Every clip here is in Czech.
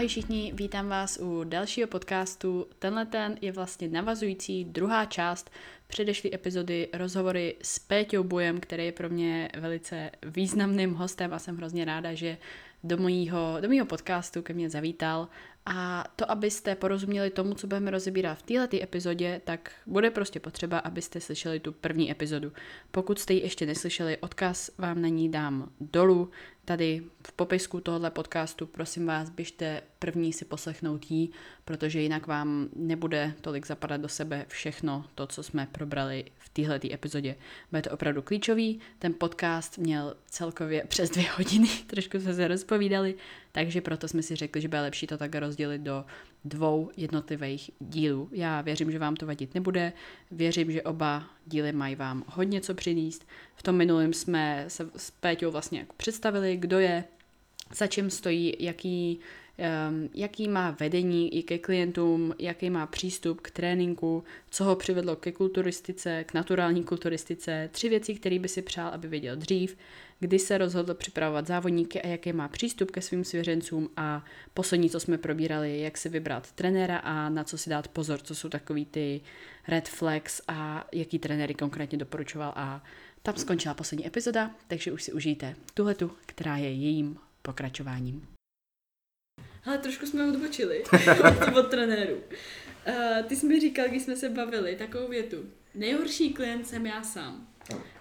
Ahoj všichni, vítám vás u dalšího podcastu. Tenhle ten je vlastně navazující druhá část předešlé epizody rozhovory s Péťou Bojem, který je pro mě velice významným hostem a jsem hrozně ráda, že do mýho, do mýho podcastu ke mně zavítal. A to, abyste porozuměli tomu, co budeme rozebírat v této epizodě, tak bude prostě potřeba, abyste slyšeli tu první epizodu. Pokud jste ji ještě neslyšeli, odkaz vám na ní dám dolů tady v popisku tohohle podcastu, prosím vás, běžte první si poslechnout jí, protože jinak vám nebude tolik zapadat do sebe všechno to, co jsme probrali v téhle epizodě. Bude to opravdu klíčový. Ten podcast měl celkově přes dvě hodiny, trošku jsme se rozpovídali, takže proto jsme si řekli, že bude lepší to tak rozdělit do dvou jednotlivých dílů. Já věřím, že vám to vadit nebude, věřím, že oba díly mají vám hodně co přinést. V tom minulém jsme se s Péťou vlastně jako představili, kdo je, za čím stojí, jaký, um, jaký má vedení i ke klientům, jaký má přístup k tréninku, co ho přivedlo ke kulturistice, k naturální kulturistice, tři věci, které by si přál, aby věděl dřív, kdy se rozhodl připravovat závodníky a jaký má přístup ke svým svěřencům a poslední, co jsme probírali, jak si vybrat trenéra a na co si dát pozor, co jsou takový ty red flags a jaký trenéry konkrétně doporučoval a tam skončila poslední epizoda, takže už si užijte tuhletu, která je jejím pokračováním. Ale trošku jsme odbočili od trenéru. Uh, ty jsi mi říkal, když jsme se bavili, takovou větu. Nejhorší klient jsem já sám.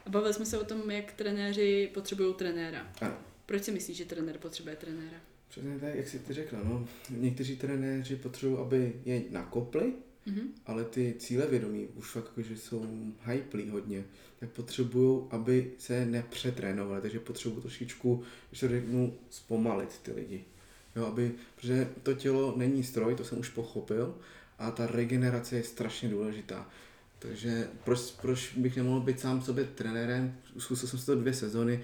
A bavili jsme se o tom, jak trenéři potřebují trenéra. Ano. Proč si myslíš, že trenér potřebuje trenéra? Přesně tak, jak jsi ty řekla. No. Někteří trenéři potřebují, aby je nakopli, mm-hmm. ale ty cíle vědomí už fakt jako, že jsou hyplí hodně, tak potřebují, aby se nepřetrénovali, takže potřebují trošičku, když to řeknu, zpomalit ty lidi. Jo, aby, protože to tělo není stroj, to jsem už pochopil, a ta regenerace je strašně důležitá. Takže proč, proč bych nemohl být sám sobě trenérem? Zkusil jsem si to dvě sezony.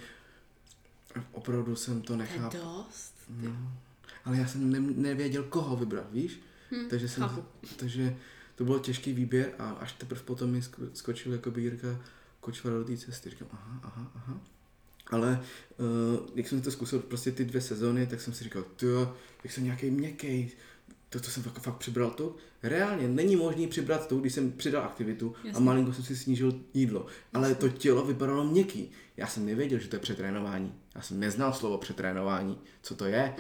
Opravdu jsem to nechápal. To je dost. No. Ale já jsem ne, nevěděl, koho vybrat, víš? Hmm, takže, jsem, takže to byl těžký výběr a až teprve potom mi skočil jako Jirka kočvar do té cesty. Říkám, aha, aha, aha. Ale uh, jak jsem to zkusil prostě ty dvě sezóny, tak jsem si říkal, jo, jak jsem nějaký měkký, to, to jsem jako fakt přibral to. Reálně není možný přibrat to, když jsem přidal aktivitu Jasně. a malinko jsem si snížil jídlo. Ale to tělo vypadalo měkký. Já jsem nevěděl, že to je přetrénování. Já jsem neznal slovo přetrénování, co to je.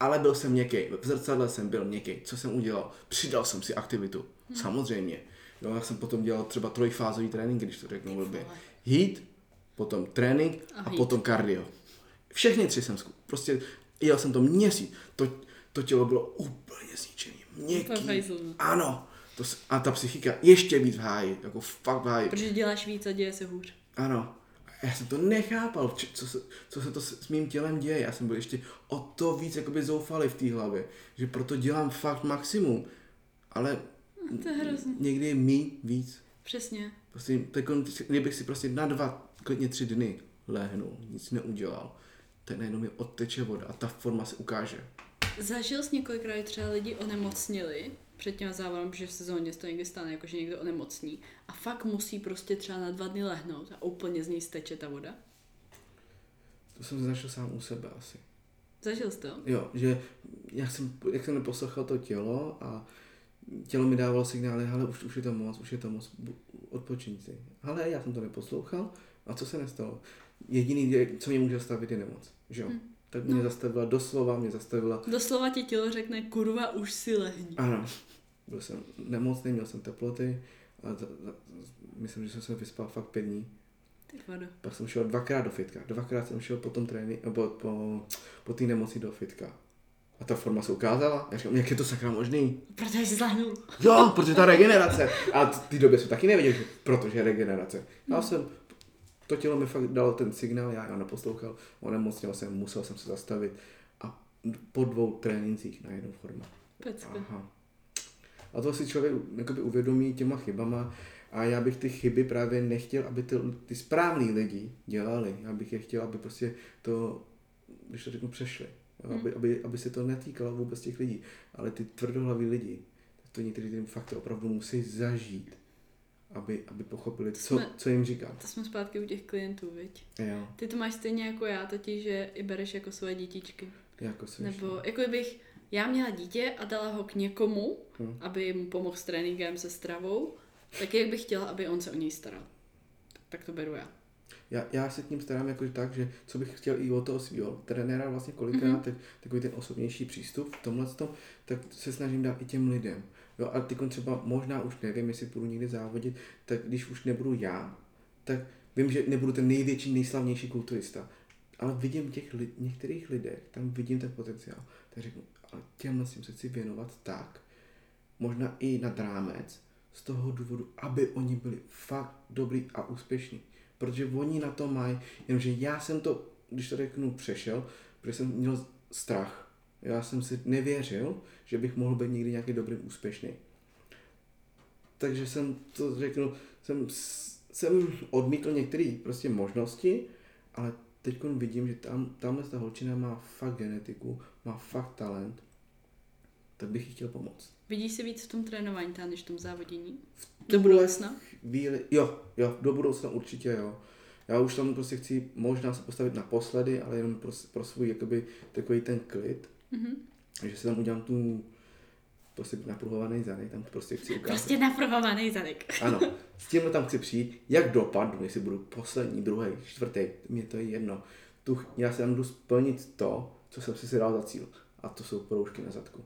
Ale byl jsem měkký. V zrcadle jsem byl měkký. Co jsem udělal? Přidal jsem si aktivitu. Hmm. Samozřejmě. Jo, já jsem potom dělal třeba trojfázový trénink, když to řeknu blbě. Heat, potom trénink a, a potom kardio. Všechny tři jsem zku... prostě jel jsem to měsíc. To, to tělo bylo úplně zničené, měkký. Ano. To, a ta psychika ještě víc v háji, jako fakt v háji. Protože děláš víc a děje se hůř. Ano. A já jsem to nechápal, co se, co se to s, s mým tělem děje. Já jsem byl ještě o to víc jakoby zoufalý v té hlavě, že proto dělám fakt maximum. Ale no, to je hrozný. někdy je mý víc. Přesně. Prostě, tak kdybych si prostě na dva, klidně tři dny léhnul, nic neudělal, tak najednou mi odteče voda a ta forma se ukáže. Zažil jsi několikrát, třeba lidi onemocnili před těma závodem, že v sezóně se to někdy stane, jako že někdo onemocní a fakt musí prostě třeba na dva dny lehnout a úplně z něj steče ta voda? To jsem zažil sám u sebe asi. Zažil jsi to? Jo, že já jsem, jak jsem neposlouchal to tělo a tělo mi dávalo signály, ale už, už je to moc, už je to moc, odpočiň si. Ale já jsem to neposlouchal a co se nestalo? Jediný, co mě může stavit, je nemoc. Že jo? Hmm tak mě no. zastavila, doslova mě zastavila. Doslova ti tělo řekne, kurva, už si lehni. Ano, byl jsem nemocný, měl jsem teploty a za, za, myslím, že jsem se vyspal fakt pět dní. Ty vado. Pak jsem šel dvakrát do fitka, dvakrát jsem šel po tom tréninku, po, po, po té nemoci do fitka. A ta forma se ukázala. Já říkám, jak je to sakra možný? Protože jsi zlahnul. Jo, protože ta regenerace. A v té době jsem taky nevěděl, že protože regenerace. Já hmm. jsem to tělo mi fakt dalo ten signál, já ho neposlouchal, onemocněl jsem, musel jsem se zastavit a po dvou trénincích na jednu formu. Aha. A to si člověk jakoby uvědomí těma chybama a já bych ty chyby právě nechtěl, aby ty, ty správní lidi dělali. Já bych je chtěl, aby prostě to, když to řeknu, přešli. Hmm. Aby, aby, aby se to netýkalo vůbec těch lidí. Ale ty tvrdohlaví lidi, to někteří tím fakt opravdu musí zažít aby, aby pochopili, co, jsme, co jim říkám. To jsme zpátky u těch klientů, viď? Jo. Ty to máš stejně jako já, totiž, že i bereš jako svoje dětičky. Jako Nebo jako bych já měla dítě a dala ho k někomu, hmm. aby mu pomohl s tréninkem, se stravou, tak jak bych chtěla, aby on se o něj staral. Tak to beru já. Já, já se k ním starám jako tak, že co bych chtěl i od toho svého trenéra vlastně kolikrát, mm-hmm. tak, takový ten osobnější přístup v tomhle tom, tak se snažím dát i těm lidem. Jo, a teď třeba možná už nevím, jestli budu někdy závodit, tak když už nebudu já, tak vím, že nebudu ten největší, nejslavnější kulturista, ale vidím těch li, některých lidech, tam vidím ten potenciál, tak řeknu, ale těmhle si chci věnovat tak, možná i na rámec, z toho důvodu, aby oni byli fakt dobrý a úspěšní. Protože oni na to mají, jenomže já jsem to, když to řeknu, přešel, protože jsem měl strach. Já jsem si nevěřil, že bych mohl být někdy nějaký dobrý, úspěšný. Takže jsem to řeknu, jsem, jsem odmítl některé prostě možnosti, ale teď vidím, že tam, tamhle ta holčina má fakt genetiku, má fakt talent, tak bych jí chtěl pomoct. Vidíš si víc v tom trénování, tam, než v tom závodění? Do budoucna? Chvíli, jo, jo, do budoucna určitě jo. Já už tam prostě chci možná se postavit naposledy, ale jenom pro, pro svůj jakoby takový ten klid. Mm-hmm. Že si tam udělám tu prostě napruhovaný zadek, tam prostě chci ukázat. Prostě napruhovaný zadek. ano, s tímhle tam chci přijít, jak dopadnu, jestli budu poslední, druhý, čtvrtý, mě to je jedno. Tu, já si tam jdu splnit to, co jsem si si dal za cíl. A to jsou proužky na zadku.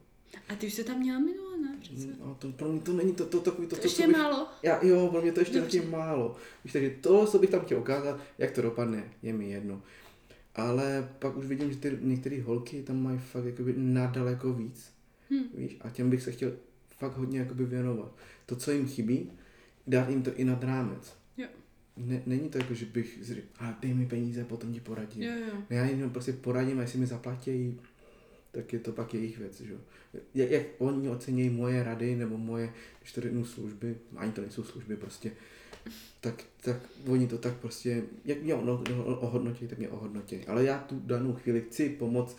A ty už jsi tam měla minule, ne? Přece. No, to pro mě to není to, to takový to, to ještě co bych, málo. Já, jo, pro mě to ještě taky málo. Víš, takže to, co bych tam chtěl ukázat, jak to dopadne, je mi jedno. Ale pak už vidím, že ty některé holky tam mají fakt jakoby nadaleko víc. Hmm. Víš, a těm bych se chtěl fakt hodně jakoby věnovat. To, co jim chybí, dát jim to i nad rámec. Jo. Ne, není to jako, že bych řekl, a dej mi peníze, potom ti poradím. Jo, jo. já jim prostě poradím, a jestli mi zaplatí, tak je to pak jejich věc, že? Jak, jak oni ocení moje rady nebo moje, když to služby, ani to nejsou služby prostě, tak, tak oni to tak prostě, jak mě ohodnotí, tak mě ohodnotí. Ale já tu danou chvíli chci pomoct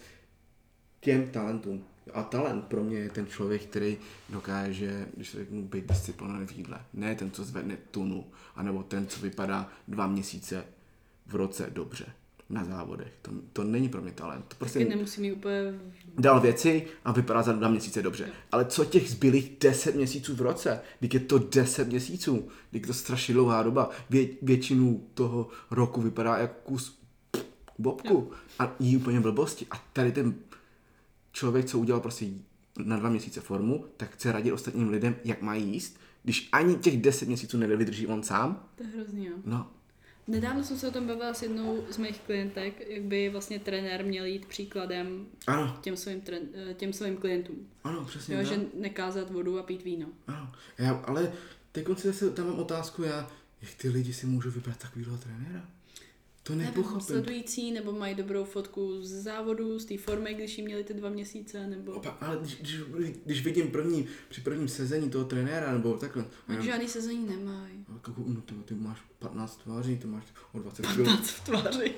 těm talentům. A talent pro mě je ten člověk, který dokáže, když řeknu, být disciplinovaný v jídle. Ne ten, co zvedne tunu, anebo ten, co vypadá dva měsíce v roce dobře na závodech. To, to není pro mě talent. To prostě Taky nemusí mít úplně... Dal věci a vypadá za dva měsíce dobře. Jo. Ale co těch zbylých deset měsíců v roce? Když je to deset měsíců, když je to strašně dlouhá doba. Vě, většinu toho roku vypadá jako kus bobku jo. a jí úplně blbosti. A tady ten člověk, co udělal prostě na dva měsíce formu, tak chce radit ostatním lidem, jak mají jíst, když ani těch deset měsíců nevydrží on sám. To je hrozný, jo. No, Nedávno jsem se o tom bavila s jednou z mých klientek, jak by vlastně trenér měl jít příkladem ano. Těm, svým tren, eh, těm svým klientům. Ano, přesně. Jo, že nekázat vodu a pít víno. Ano, já, ale teď si zase tam mám otázku, já, jak ty lidi si můžou vybrat takovýhle trenéra? To nepochopím. sledující, nebo mají dobrou fotku z závodu, z té formy, když jim měli ty dva měsíce, nebo... Opa, ale když, když, když, vidím první, při prvním sezení toho trenéra, nebo takhle... Oni žádný sezení nemají. No, ty, ty máš 15 tváří, ty máš o 20 kg. 15 v tváři.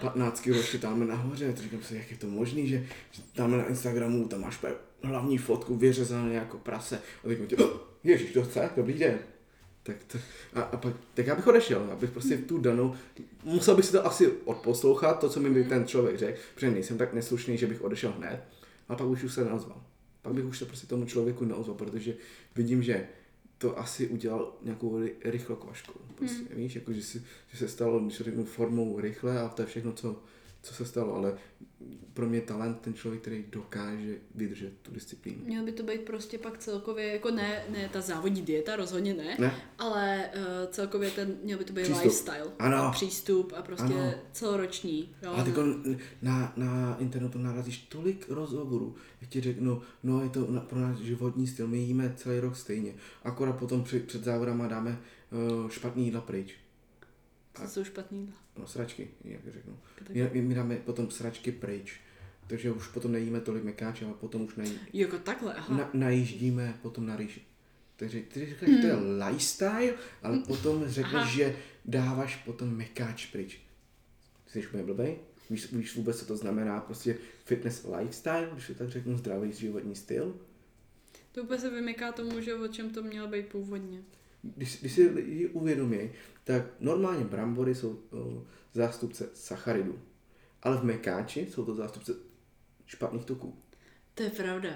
15 kg ještě tam nahoře, to říkám si, jak je to možný, že, že tam na Instagramu tam máš hlavní fotku vyřezané jako prase. A teď tě, ježiš, to chce, dobrý den. Tak to, a, a pak, tak já bych odešel, abych prostě tu danou, musel bych si to asi odposlouchat, to, co mi by ten člověk řekl, protože nejsem tak neslušný, že bych odešel hned, a pak už, už se neozval. Pak bych už se prostě tomu člověku neozval, protože vidím, že to asi udělal nějakou rychlokvašku. Prostě, hmm. víš, jako, že, si, že se stalo, když řeknu, formou rychle a to je všechno, co, co se stalo, ale pro mě talent ten člověk, který dokáže vydržet tu disciplínu. Měl by to být prostě pak celkově, jako ne, ne ta závodní dieta, rozhodně ne, ne? ale uh, celkově ten, měl by to být přístup. lifestyle. Ano. Přístup a prostě ano. celoroční. Jo? A teď na, na internetu narazíš tolik rozhovorů, jak ti řeknu, no je to na, pro náš životní styl, my jíme celý rok stejně, akorát potom při, před závodama dáme uh, špatný jídla pryč. Co jsou špatný jídla? No, sračky, jak řeknu. My, my dáme potom sračky pryč. Takže už potom nejíme tolik mekáče, ale potom už nej... Jako takhle, aha. Na, najíždíme potom na rýži. Takže ty říkáš, hmm. že to je hmm. lifestyle, ale hmm. potom řekneš, že dáváš potom mekáč pryč. Jsi úplně blbej? Víš, víš vůbec, co to znamená prostě fitness lifestyle, když to tak řeknu zdravý životní styl? To úplně se vymyká tomu, že o čem to mělo být původně. Když, když si lidi uvědomí, tak normálně brambory jsou o, zástupce sacharidů, ale v mekáči jsou to zástupce špatných tuků. To je pravda.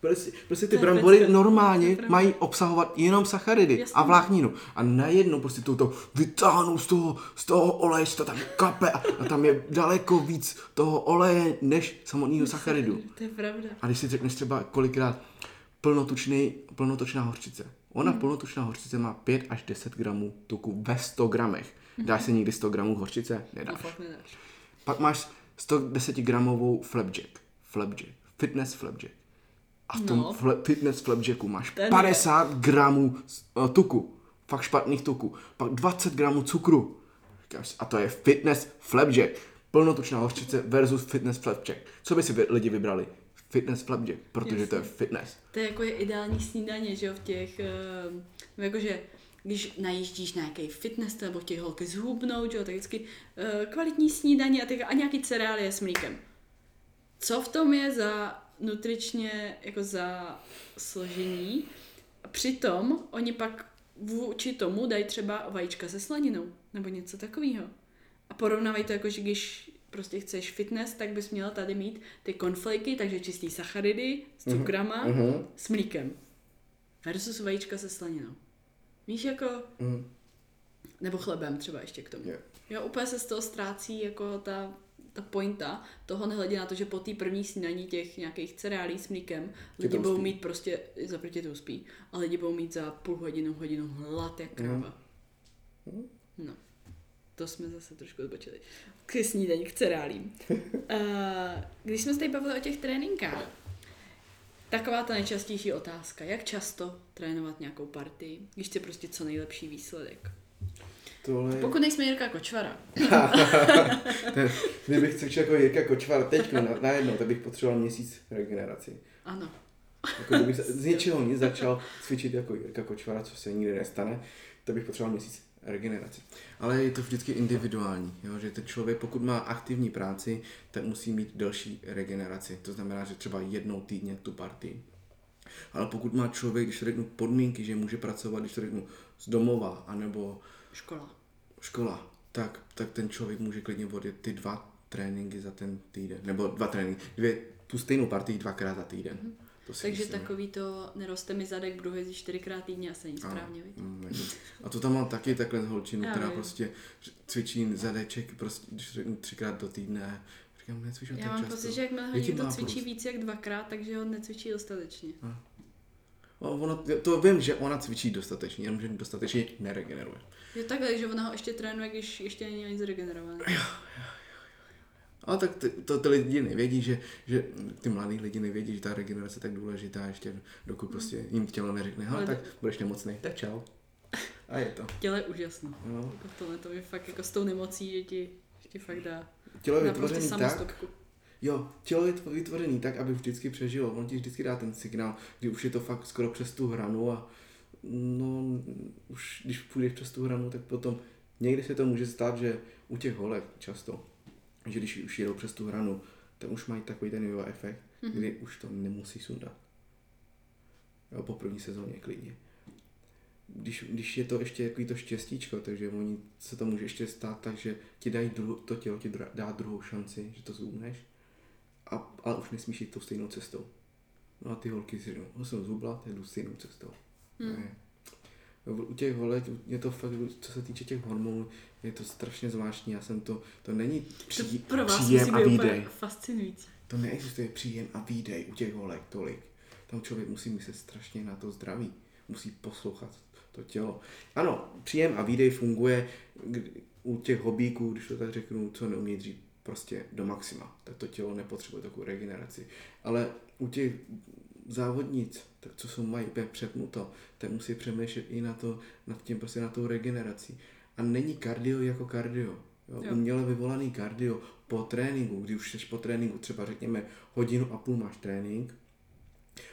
Prostě, prostě ty brambory pecka. Normálně mají obsahovat jenom sacharidy Jasně. a vlákninu. A najednou prostě to, to vytáhnou z toho, z toho oleje, že to tam kape a, a tam je daleko víc toho oleje než samotného sacharidu. To je pravda. A když si řekneš třeba kolikrát plnotučný, plnotučná hořčice. Ona Hmm. plnotučná hořčice má 5 až 10 gramů tuku ve 100 gramech. Dáš si někdy 100 gramů hořčice? No Nedáš. fakt nedáš. Pak máš 110 gramovou flapjack. Flapjack. Fitness flapjack. A v tom No. fle- fitness flapjacku máš Ten je. 50 gramů uh, tuku. Fakt špatných tuků. Pak 20 gramů cukru. A to je fitness flapjack. Plnotučná hořčice versus fitness flapjack. Co by si lidi vybrali? Fitness flapjack, protože to je fitness. To je jako je ideální snídaně, že jo, v těch, uh, jakože když najíždíš na nějaký fitness nebo těch holky zhubnou, že jo, tak vždycky uh, kvalitní snídaně a, a nějaký cereálie s mlíkem. Co v tom je za nutričně, jako za složení? A přitom oni pak vůči tomu dají třeba vajíčka se slaninou nebo něco takového. A porovnávají to jako, že když prostě chceš fitness, tak bys měla tady mít ty konflejky, takže čistý sacharidy s cukrama, Mhm. s mlíkem. Versus vajíčka se slaninou. Víš, jako... Mhm. Nebo chlebem třeba ještě k tomu. Jo. Jo, úplně se z toho ztrácí jako ta, ta pointa toho nehledě na to, že po té první snídaní těch nějakých cereálí s mlíkem lidi budou mít prostě, za proti to uspí, a lidi budou mít za půl hodinu, hodinu hlad jak kráva. No. To jsme zase trošku odbočili. K snídaní, k cereálím. Uh, když jsme se tady bavili o těch tréninkách, taková ta nejčastější otázka, jak často trénovat nějakou partii, když chci prostě co nejlepší výsledek. Tohle je... Pokud nejsme Jirka Kočvara. Kdybych cvičil jako Jirka Kočvar teď na, najednou, tak bych potřeboval měsíc regeneraci. Ano. Jako kdybych z z ničeho nic začal cvičit jako Jirka Kočvara, co se nikdy nestane, tak bych potřeboval měsíc regeneraci. Ale je to vždycky individuální, jo? že ten člověk, pokud má aktivní práci, tak musí mít delší regeneraci. To znamená, že třeba jednou týdně tu partii. Ale pokud má člověk, když řeknu podmínky, že může pracovat, když řeknu z domova, anebo Škola. škola, tak, tak ten člověk může klidně odjet ty dva tréninky za ten týden. Nebo dva tréninky, dvě, tu stejnou partii dvakrát za týden. To si Takže myslím. takový to neroste mi zadek, budu jezdit čtyřikrát týdně a se není správně? Mm, není. A to tam mám taky takhle holčinu, která vím. prostě cvičí zadeček, prostě, třikrát do týdne. Říkám, necvičím Já mám pocit, že jakmile ho někdo cvičí průz? víc jak dvakrát, takže ho necvičí dostatečně. No, ono, to vím, že ona cvičí dostatečně, jenom že dostatečně neregeneruje. Jo takhle, že ona ho ještě trénuje, když ještě není ani zregenerovaný. Ale tak ty, to ty lidi nevědí, že, že ty mladí lidi nevědí, že ta regenerace je tak důležitá, ještě dokud prostě jim tělo neřekne, Ale- tak budeš nemocný, tak čau. A je to. Tělo je úžasné. No. Jako tohle to je fakt jako s tou nemocí, že ti, že ti fakt dá, Tělo je prostě vytvořený tak, jo, tělo je vytvořený tak, aby vždycky přežilo. On ti vždycky dá ten signál, kdy už je to fakt skoro přes tu hranu a no, už když půjdeš přes tu hranu, tak potom někdy se to může stát, že u těch holek často, že když už jedou přes tu hranu, tak už mají takový ten jo efekt, Mhm. kdy už to nemusí sundat. Jo, po první sezóně klidně. Když, když je to ještě takový to štěstíčko, takže oni se to může ještě stát tak, že ti dají dru, to tělo ti dá druhou šanci, že to zhubneš, a, ale už nesmíš jít tou stejnou cestou. No a ty holky si říkají, no jsem zhubla, tak jdu stejnou cestou. Hmm. Ne. U těch holek je to fakt, co se týče těch hormonů, je to strašně zvláštní. Já jsem to, to není To pří, pro vás příjem a výdej. úplně fascinující. To neexistuje příjem a výdej u těch holek tolik. Tam člověk musí myslet strašně na to zdraví. Musí poslouchat to tělo. Ano, příjem a výdej funguje u těch hobíků, když to tak řeknu, co neumí dřít prostě do maxima. Tak to tělo nepotřebuje takovou regeneraci. Ale u těch závodnic, tak co jsou mají přepnuto, tak musí přemýšlet i na to, nad tím prostě na tou regenerací. A není kardio jako kardio. Jo? Jo. Uměle vyvolaný kardio po tréninku, kdy už jsi po tréninku, třeba řekněme hodinu a půl máš trénink,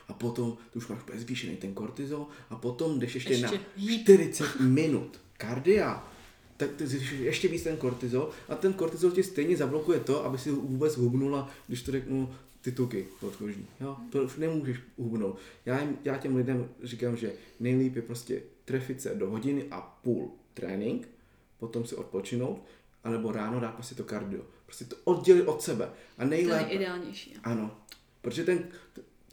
a potom ty už máš zvýšený ten kortizol a potom jdeš ještě, Ještě na hýb. 40 minut kardia, tak ty zvýšíš ještě víc ten kortizol a ten kortizol ti stejně zablokuje to, aby si vůbec hubnula, když to řeknu, ty tuky podkožní. Jo? To už nemůžeš hubnout. Já, jim, já těm lidem říkám, že nejlíp je prostě trefit se do hodiny a půl trénink, potom si odpočinout, anebo ráno dát prostě to kardio. Prostě to oddělit od sebe. A To je nejlépe, nejideálnější. jo. ano, protože ten,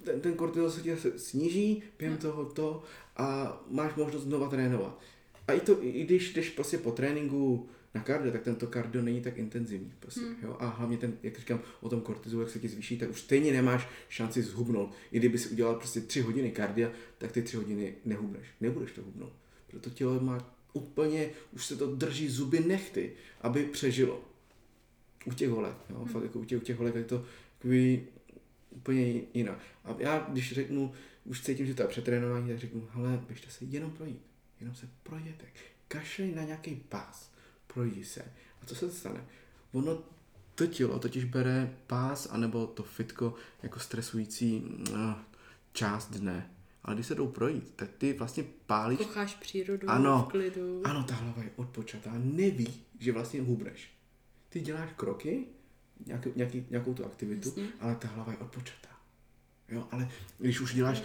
ten, ten kortizol se ti zase sníží během toho to a máš možnost znova trénovat. A i, to, i když jdeš prostě po tréninku na kardio, tak tento kardio není tak intenzivní. Prostě, hmm. jo? A hlavně ten, jak říkám o tom kortizolu, jak se ti zvýší, tak už stejně nemáš šanci zhubnout. I kdyby si udělal prostě tři hodiny kardia, tak ty tři hodiny nehubneš. Nebudeš to hubnout. Proto tělo má úplně, už se to drží zuby nechty, aby přežilo. U těch holek, jo? Hmm. Fakt jako u těch, u těch holek je to takový úplně jinak. A já, když řeknu, už cítím, že to je přetrénování, tak řeknu, hele, běžte se jenom projít. Jenom se projděte. Kašlej na nějaký pás. Projdi se. A co se stane? Ono to tělo totiž bere pás anebo to fitko jako stresující uh, část dne. Ale když se jdou projít, tak ty vlastně pálíš... Kocháš přírodu ano, v klidu. Ano, ta hlava je odpočatá, neví, že vlastně hubneš. Ty děláš kroky, nějaký, nějaký, nějakou tu aktivitu, Jasně. ale ta hlava je odpočatá. Jo, ale když už děláš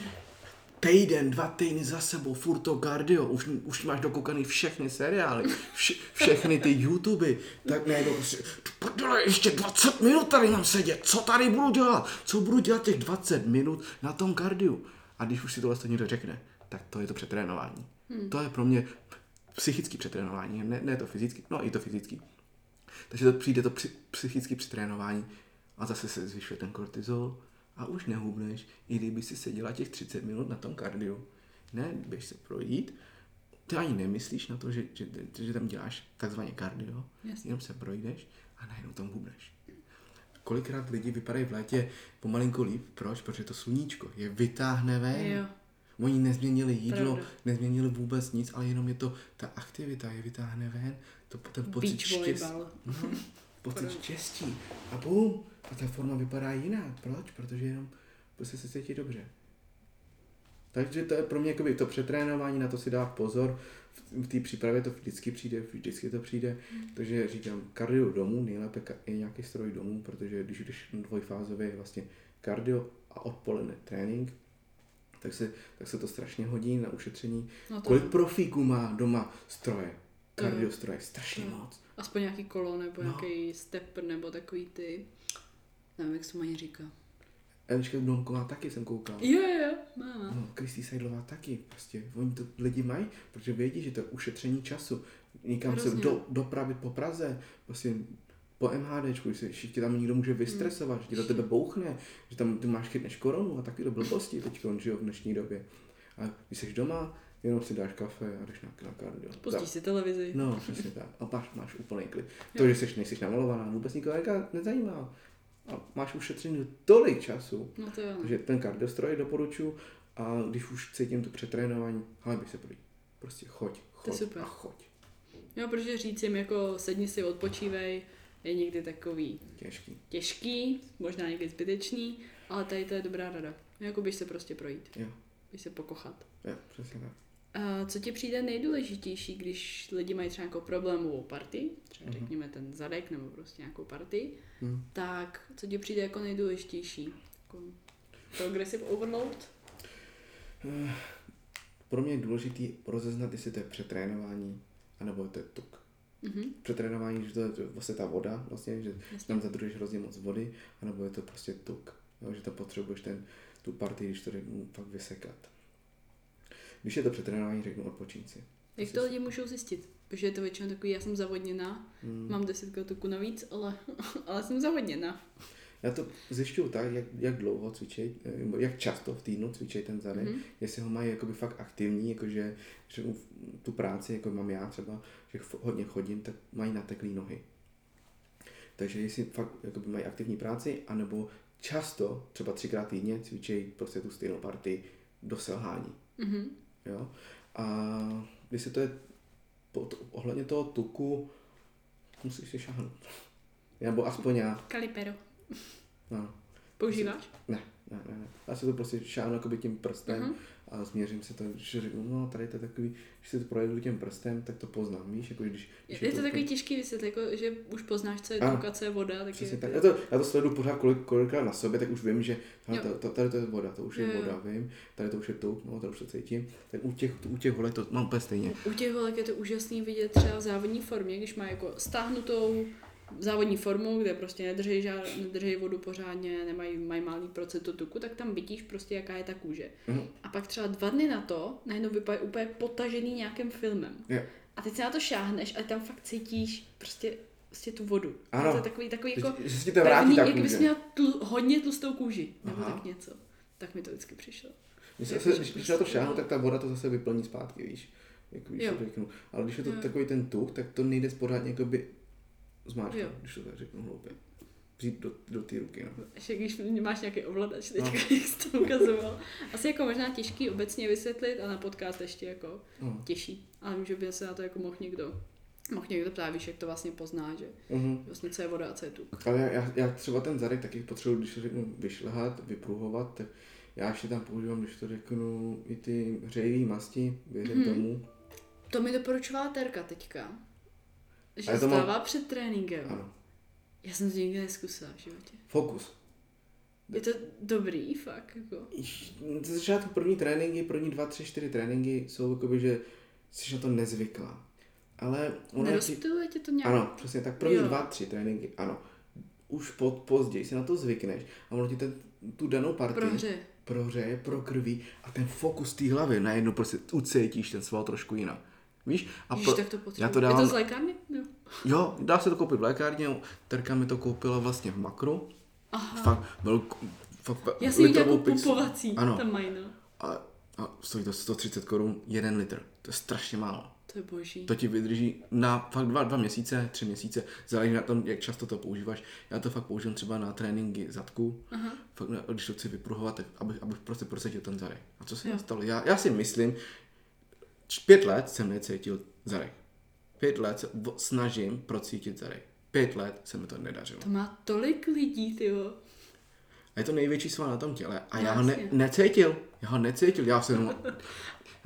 týden, dva týdny za sebou, furt to cardio, už, už máš dokoukaný všechny seriály, vš, všechny ty YouTube, tak ne, prostě, prdele, ještě 20 minut tady mám sedět, co tady budu dělat, co budu dělat těch 20 minut na tom kardiu. A když už si tohle někdo řekne, tak to je to přetrénování. Hmm. To je pro mě psychický přetrénování, ne, ne to fyzický, no i to fyzický. Takže to přijde to psychické přetrénování a zase se zvyšuje ten kortizol a už nehubneš, i kdyby si seděla těch 30 minut na tom kardiu. Ne, běž se projít, ty ani nemyslíš na to, že, že, že tam děláš takzvaně kardio, Jasně. jenom se projdeš a najednou tam hubneš. Kolikrát lidi vypadají v létě pomalinko líp, proč? Protože to sluníčko je vytáhne ven. Jo. Oni nezměnili jídlo, Pravda. nezměnili vůbec nic, ale jenom je to, ta aktivita je vytáhne ven, to, ten pocit štěstí. No, pocit štěstí. A bum, a ta forma vypadá jinak. Proč? Protože jenom prostě se cítí dobře. Takže to je pro mě jakoby to přetrénování, na to si dá pozor. V té přípravě to vždycky přijde, vždycky to přijde. Hmm. Takže říkám, kardio domů, nejlépe je nějaký stroj domů, protože když jdeš dvojfázově je vlastně kardio a odpoledne trénink, tak se, tak se to strašně hodí na ušetření. No to Kolik profíků má doma stroje? Kardio stroje, strašně no. moc. Aspoň nějaký kolo nebo no. nějaký step nebo takový ty Nevím, jak se to ani říká. Eliška Blomková taky jsem koukal. Jo, jo, má. No, Kristý Seidlová taky, prostě. Oni to lidi mají, protože vědí, že to je ušetření času. Někam se do, dopravit po Praze, prostě po MHDčku, že ještě tam někdo může vystresovat, hmm. že ti do tebe bouchne, že tam ty máš chytneš korunu a taky do blbosti teď, že jo, v dnešní době. A když jsi doma, jenom si dáš kafe a jdeš na, na kardio. Pustíš si televizi. No, přesně tak. A máš, máš úplný klid. To, že jsi, nejsi namalovaná, vůbec nikoho nezajímá a máš ušetřený tolik času, no to jo. že ten kardiostroj doporučuji a když už cítím to přetrénování, ale bych se projít. Prostě choď, choď to super. a choď. Jo, protože říct jim jako sedni si, odpočívej, je někdy takový těžký. těžký, možná někdy zbytečný, ale tady to je dobrá rada. Jako bych se prostě projít. Jo. Bych se pokochat. Jo, přesně tak. A co ti přijde nejdůležitější, když lidi mají třeba jako problémovou party, třeba uh-huh. řekněme ten zadek nebo prostě nějakou party, uh-huh. tak co ti přijde jako nejdůležitější? Jako progressive overload? Uh, pro mě je důležité rozeznat, jestli to je přetrénování, anebo to je tuk. Uh-huh. Přetrénování, že to je vlastně ta voda, vlastně, že Jasně. tam zadržuješ hrozně moc vody, anebo je to prostě tuk, jo, že to potřebuješ ten, tu partii, když to řeknu, fakt vysekat. Když je to přetrénování, řeknu odpočín si. Jak to lidi můžou zjistit? Protože je to většinou takový, já jsem zavodněná, hmm. mám 10 tuku navíc, ale, ale jsem zavodněná. Já to zjišťuju tak, jak, jak dlouho cvičej, jak často v týdnu cvičej ten zadek, mm-hmm. jestli ho mají jakoby fakt aktivní, jakože že tu práci, jako mám já třeba, že hodně chodím, tak mají nateklý nohy. Takže jestli fakt jakoby mají aktivní práci, anebo často, třeba třikrát týdně, cvičej prostě tu stejnou partii do selhání. Mm-hmm. Jo? A se to je pod, ohledně toho tuku, musíš si šáhnout. Nebo aspoň já. Kalipero. No. Používáš? Ne, ne. ne. Já si to prostě šáhnu tím prstem uh-huh a změřím si to, že řeknu, no tady to je takový, když si to projedu tím prstem, tak to poznám, víš, jako když... když je, je to, to takový těžký vysvětlit, jako, že už poznáš, co je tuka, co je voda, tak je... Tak. Já, to, já to sleduju pořád kolik, kolikrát na sobě, tak už vím, že to, to, tady to je voda, to už je jo. voda, vím, tady to už je tuk, no, tady už to cítím, tak u těch, u těch holek to mám úplně stejně. U těch holek je to úžasný vidět třeba v závodní formě, když má jako stáhnutou závodní formu, kde prostě nedrží, žád, nedrží vodu pořádně, nemají mají malý procento tuku, tak tam vidíš prostě, jaká je ta kůže. Mhm. A pak třeba dva dny na to najednou vypadají úplně potažený nějakým filmem. Jo. A teď se na to šáhneš a tam fakt cítíš prostě, prostě tu vodu. Ano. Je to takový, takový jako se ti to vrátí pevný, ta jak bys měl tl, hodně tlustou kůži, nebo Aha. tak něco. Tak mi to vždycky přišlo. Když, se, Jako, že když, když na to prostě- šáhnu, tak ta voda to zase vyplní zpátky, víš. Jako, když Jo. to řeknu. Ale když je to Jo. takový ten tuk, tak to nejde pořádně jakoby zmáčkat, Jo. když to tak řeknu hloupě. Vzít do, do té ruky, no. Ještě když máš nějaký ovladač teďka, No. jak jsi to ukazoval. Asi jako možná těžký obecně vysvětlit a na podcast ještě jako no. těžší. Ale vím, že by se na to jako mohl někdo mohl někdo ptát, víš, jak to vlastně pozná, že Mhm. vlastně co je voda a co je tuk. Ale já, já, já třeba ten zadek taky potřebuji, když to řeknu vyšlehat, vypruhovat, tak já ještě tam používám, když to řeknu, i ty hřejivý masti, věřím Mhm. tomu. To mi doporučovala Terka teďka. Že to mám- stává před tréninkem. Ano. Já jsem to nikdy neskusila v životě. Fokus. Je to dobrý, fakt, jako. Ze začátku první tréninky, první dva, tři, čtyři tréninky jsou jakoby, že jsi na to nezvyklá. Ale Nerozptiluje tě to nějak? Ano, přesně tak. První Jo. dva, tři tréninky, ano. Už pod, později si na to zvykneš a ono ti ten, tu danou partii Prohře. prohřeje, prokrví a ten fokus té hlavy najednou prostě ucítíš ten sval trošku jinak. Víš? A Ježiš, pro- tak to potřebuji. já to Je dávám, to z lékárny? No. jo, dá se to koupit v lékárně, Terka mi to koupila vlastně v makru, Aha. fakt velkou, fakt Já jsem jako pixu. pupovací, Ano. tam mají, no. A, a stojí to 130 korun, jeden litr. To je strašně málo. To je boží. To ti vydrží na fakt dva, dva měsíce, tři měsíce, záleží na tom, jak často to používáš. Já to fakt používám třeba na tréninky zadku, Aha. fakt, když to chci vypruhovat, tak abych, abych prostě prosadil ten zadek. A co se Jo. stalo? Já, já si myslím, pět let jsem necítil zadek. Pět let se snažím procítit zadek. Pět let se mi to nedařilo. To má tolik lidí, ty jo. A je to největší sval na tom těle. A já ho Jasně. ne, necítil. Já ho necítil. Já jsem ho...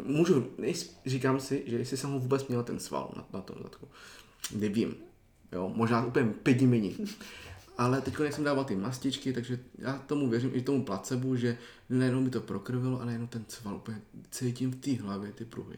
Můžu, nejs- říkám si, že jestli jsem ho vůbec měl ten sval na, na tom zadku. Nevím. Jo, možná úplně pěti mini. Ale teď, jsem dával ty mastičky, takže já tomu věřím, i tomu placebu, že najednou mi to prokrvilo a najednou ten sval úplně cítím v té hlavě, ty pruhy.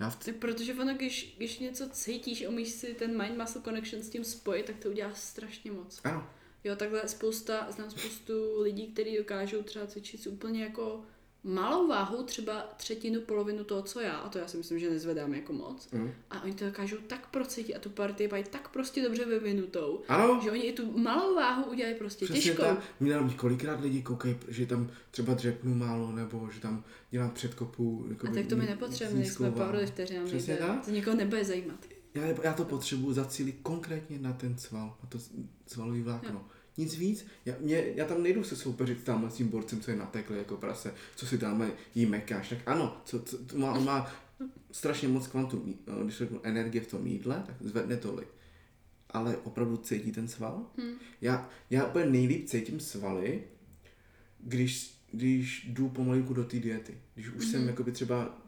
Já v Tak protože ono, když, když něco cítíš a umíš si ten mind-muscle connection s tím spojit, tak to udělá strašně moc. ano, Jo, takhle spousta, znám spoustu lidí, kteří dokážou třeba cvičit úplně jako malou váhou, třeba třetinu, polovinu toho, co já, a to já si myslím, že nezvedám jako moc. Mhm. A oni to dokážou tak procítit a tu partii mají tak prostě dobře vyvinutou, ano, že oni i tu malou váhu udělají prostě Přesně těžkou. tak. Mě na mě kolikrát lidi koukají, že tam třeba dřepnu málo, nebo že tam dělám předkopu. Jako A tak to my nepotřebujeme, jsme powerlifteři, nám Přesně tak. To nikoho nebude zajímat. Já, já to potřebuji zacílit konkrétně na ten sval, na to svalový vlákno. Nic víc. Já, mě, já tam nejdu se soupeřit tam s tím borcem, co je natekl jako prase, co si tam jí mekáš. Tak ano, co, co, to má, má strašně moc kvantum, no, když řeknu energie v tom jídle, tak zvedne tolik. Ale opravdu cítí ten sval? Hmm. Já, já úplně nejlíp cítím svaly, když, když jdu pomalinku do té diety. Když už mm-hmm. jsem jakoby třeba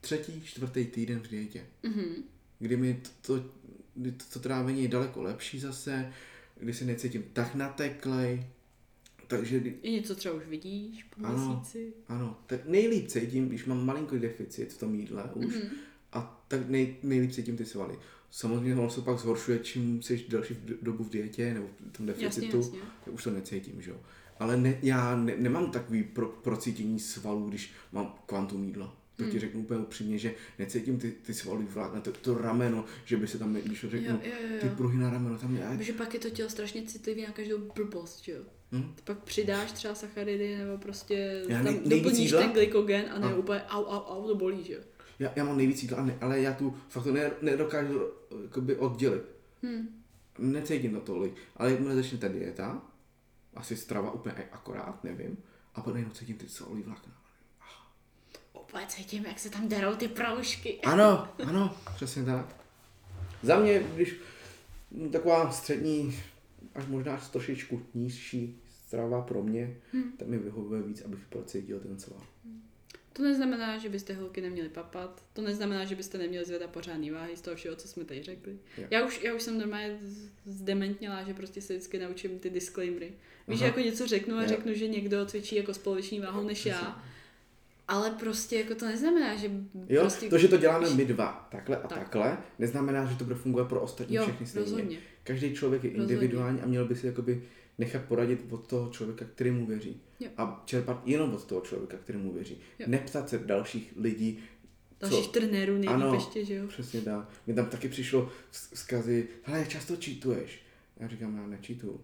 třetí, čtvrtý týden v dietě. Mhm. Kdy mi to, to, to trávení je daleko lepší zase, kdy se necítím tak nateklej. Takže I něco třeba už vidíš po Ano. měsíci. ano, tak nejlíp cítím, když mám malinký deficit v tom jídle už, Mhm. mm-hmm. a tak nej, nejlíp cítím ty svaly. Samozřejmě ono se pak zhoršuje, čím jsi delší dobu v dietě nebo v tom Jasně, deficitu, jasně. tak už to necítím, že jo. Ale ne, já ne, nemám takový pro, procítění svalů, když mám kvantum jídla. To Hmm. ti řeknu úplně upřímně, že necítím ty, ty svaly vlákna, to, to rameno, že by se tam, když to řeknu, Jo, jo, jo, ty pruhy na rameno, tam je, Protože pak je to tělo strašně citlivý na každou blbost, že jo. hm? Ty pak přidáš třeba sacharidy nebo prostě Já tam nej- doplníš ten glykogen a ne A. úplně au, au, au, to bolí, že jo. já, já mám nejvíc jídla, ne, ale já tu fakt to ne, nedokážu jakoby oddělit. Hm. Necítím to tolik, ale jakmile začne ta dieta, asi strava úplně akorát, nevím, a pak najednou cítím ty svalový vlákna. Úplně cítím, jak se tam derou ty proužky. Ano, ano, přesně tak. Za mě, když taková střední, až možná trošičku nižší strava pro mě, hmm. tak mi vyhovuje víc, abych procítil ten sval. To neznamená, že byste holky neměli papat, to neznamená, že byste neměli zvedat pořádný váhy z toho všeho, co jsme tady řekli. Já už, já už jsem normálně zdementněla, že prostě se vždycky naučím ty disclaimery. Víš, že Aha. jako něco řeknu a Jo. řeknu, že někdo cvičí jako s váhou než já. Ale prostě jako to neznamená, že Jo, prostě... to, že to děláme my dva, takhle a Tak. takhle, neznamená, že to bude fungovat pro ostatní Jo, všechny stejně. rozhodně. Každý člověk je Rozhodně. individuální a měl by si jakoby nechat poradit od toho člověka, který mu věří. Jo. A čerpat jenom od toho člověka, který mu věří. Jo. Neptat se dalších lidí, Dalších trenérů nejlíp Ano. ještě, že jo? Přesně tak. Mně tam taky přišlo vzkazy, hele, často čítuješ? Já říkám, já nečítuju.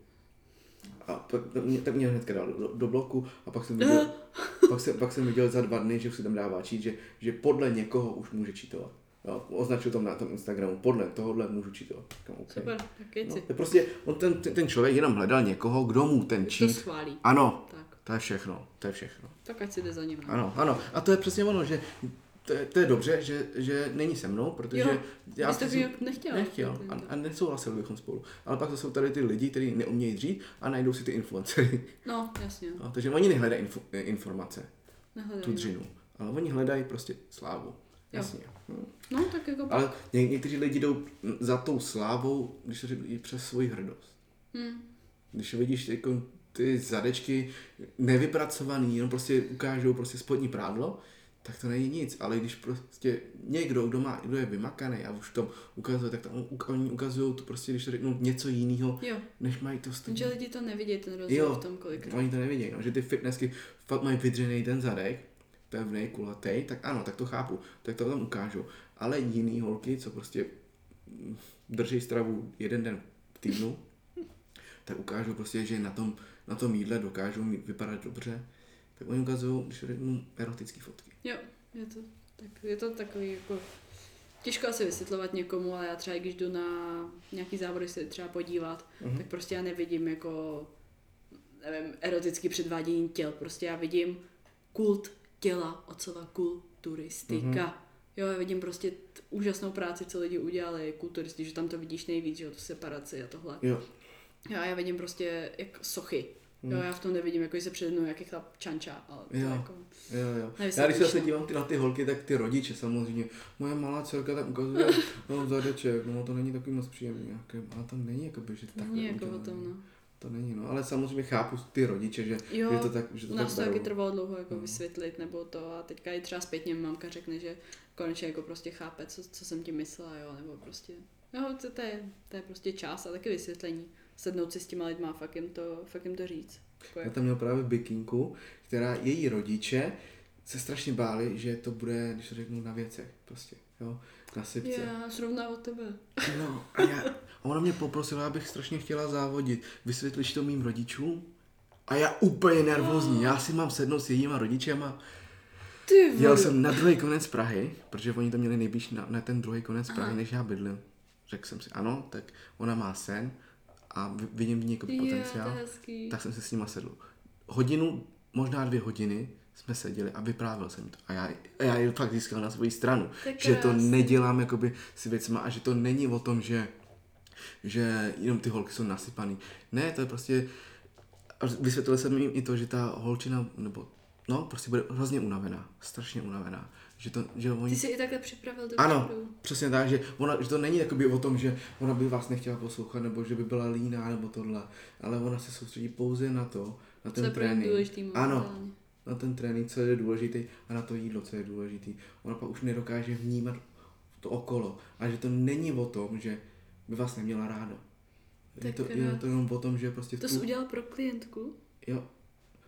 A pak, tak mě, tak mě hnedka dal do, do bloku a pak jsem viděl, pak, jsem, pak jsem viděl za dva dny, že už si tam dává čít, že, že podle někoho už může čítovat. Jo, označil tam na tom Instagramu, podle tohohle můžu čítovat. Říkám, okay. Super, tak No, to je prostě, on ten, ten, ten člověk jenom hledal někoho, kdo mu ten To čít. schválí. Ano, Tak, to je všechno, to je všechno. tak ať si jde za ním. no. Ano, ano. A to je přesně ono, že to je, to je dobře, že, že není se mnou, protože Jo, já si- jako nechtěl. Nechtěl a, a nesouhlasil bychom spolu. Ale pak to jsou tady ty lidi, kteří neumějí dřít a najdou si ty influencery. No, jasně. No, takže oni nehledají info, informace, Nehledaj, tu no. dřinu. Ale oni hledají prostě slávu. Jasně. Hm. No, tak jako pak. Ale ně, někteří lidi jdou za tou slávou, když to řeknu, i přes svoji hrdost. Hm. Když vidíš ty, jako ty zadečky nevypracovaný, jenom prostě ukážou prostě spodní prádlo, tak to není nic, ale když prostě někdo, kdo, má, kdo je vymakaný a už v tom ukazuje, tak tam oni ukazují to prostě, když to řeknou něco jiného, než mají to stejné. že lidi to nevidí, ten rozdíl Jo, v tom kolikrát. oni to nevidí, no, že ty fitnessky fakt mají vydřený ten zadek, pevný, kulatý, tak ano, tak to chápu, tak to tam ukážu. Ale jiný holky, co prostě drží stravu jeden den v týdnu, tak ukážou prostě, že na tom, na tom jídle dokážou vypadat dobře, tak oni ukazují, když řeknu, erotické fotky. Jo, je to, tak, je to takový jako... Těžko asi vysvětlovat někomu, ale já třeba když jdu na nějaký závody se třeba podívat, Mhm. tak prostě já nevidím jako, nevím, erotický předvádění těl. Prostě já vidím kult těla od slova kulturistika. Jo, já vidím prostě t- úžasnou práci, co lidi udělali, kulturisti, že tam to vidíš nejvíc, že jo, tu separaci a tohle. Jo, Jo, a já vidím prostě jak sochy. Jo, já v tom nevidím, jako se přede mnou jaký chlap čanča, ale to Jo. jako... jo, jo. Já když se zase dívám ty, na ty holky, tak ty rodiče samozřejmě. Moje malá dcerka tam ukazuje no, zadeček, no to není takový moc příjemný. Jaké, ale to není jakoby, že takhle Není jako o tom, no. To není, no, ale samozřejmě chápu ty rodiče, že, Jo, že to tak, že to nás tak to taky trvalo dlouho jako No. vysvětlit nebo to a teďka i třeba zpětně mamka řekne, že konečně jako prostě chápe, co, co jsem ti myslela, jo, nebo prostě, no to, to, je, to je prostě čas a taky vysvětlení. Sednout si s těma lidma a fakt jim to, fakt jim to říct. Jako, Já tam měl právě bikinku, která její rodiče se strašně báli, že to bude, když to řeknu, na věcech prostě, jo, na sypce. já zrovna od tebe. No, a, já, a ona mě poprosila, abych strašně chtěla závodit. Vysvětlíš to mým rodičům? A já úplně nervózní, já si mám sednout s jejíma rodičema. Ty Jel jsem na druhý konec Prahy, protože oni to měli nejblíž na, na ten druhý konec Prahy, Aha. než já bydlím. Řekl jsem si, ano, tak ona má sen a vi- vidím v ní jako potenciál. je hezký. Tak jsem se s nima sedl. Hodinu, možná dvě hodiny jsme seděli a vyprávěl jsem to. A já, a já je fakt získal na svoji stranu. Je Že to nedělám jakoby s věcma a že to není o tom, že, že jenom ty holky jsou nasypaný. Ne, to je prostě... A vysvětlil jsem jim i to, že ta holčina, nebo no, prostě bude hrozně unavená. Strašně unavená. Že to, že oni... Ty jsi i takhle připravil tu Ano, přípravu. přesně tak, že, ona, že to není jakoby o tom, že ona by vás nechtěla poslouchat, nebo že by byla líná, nebo tohle, ale ona se soustředí pouze na to, na Co ten je ně trénink. Ano, na ten trénink, co je důležitý, a na to jídlo, co je důležitý. Ona pak už nedokáže vnímat to okolo. A že to není o tom, že by vás neměla ráda. Je Tak to, je to jenom o tom, že prostě To tu, jsi udělal pro klientku? Jo.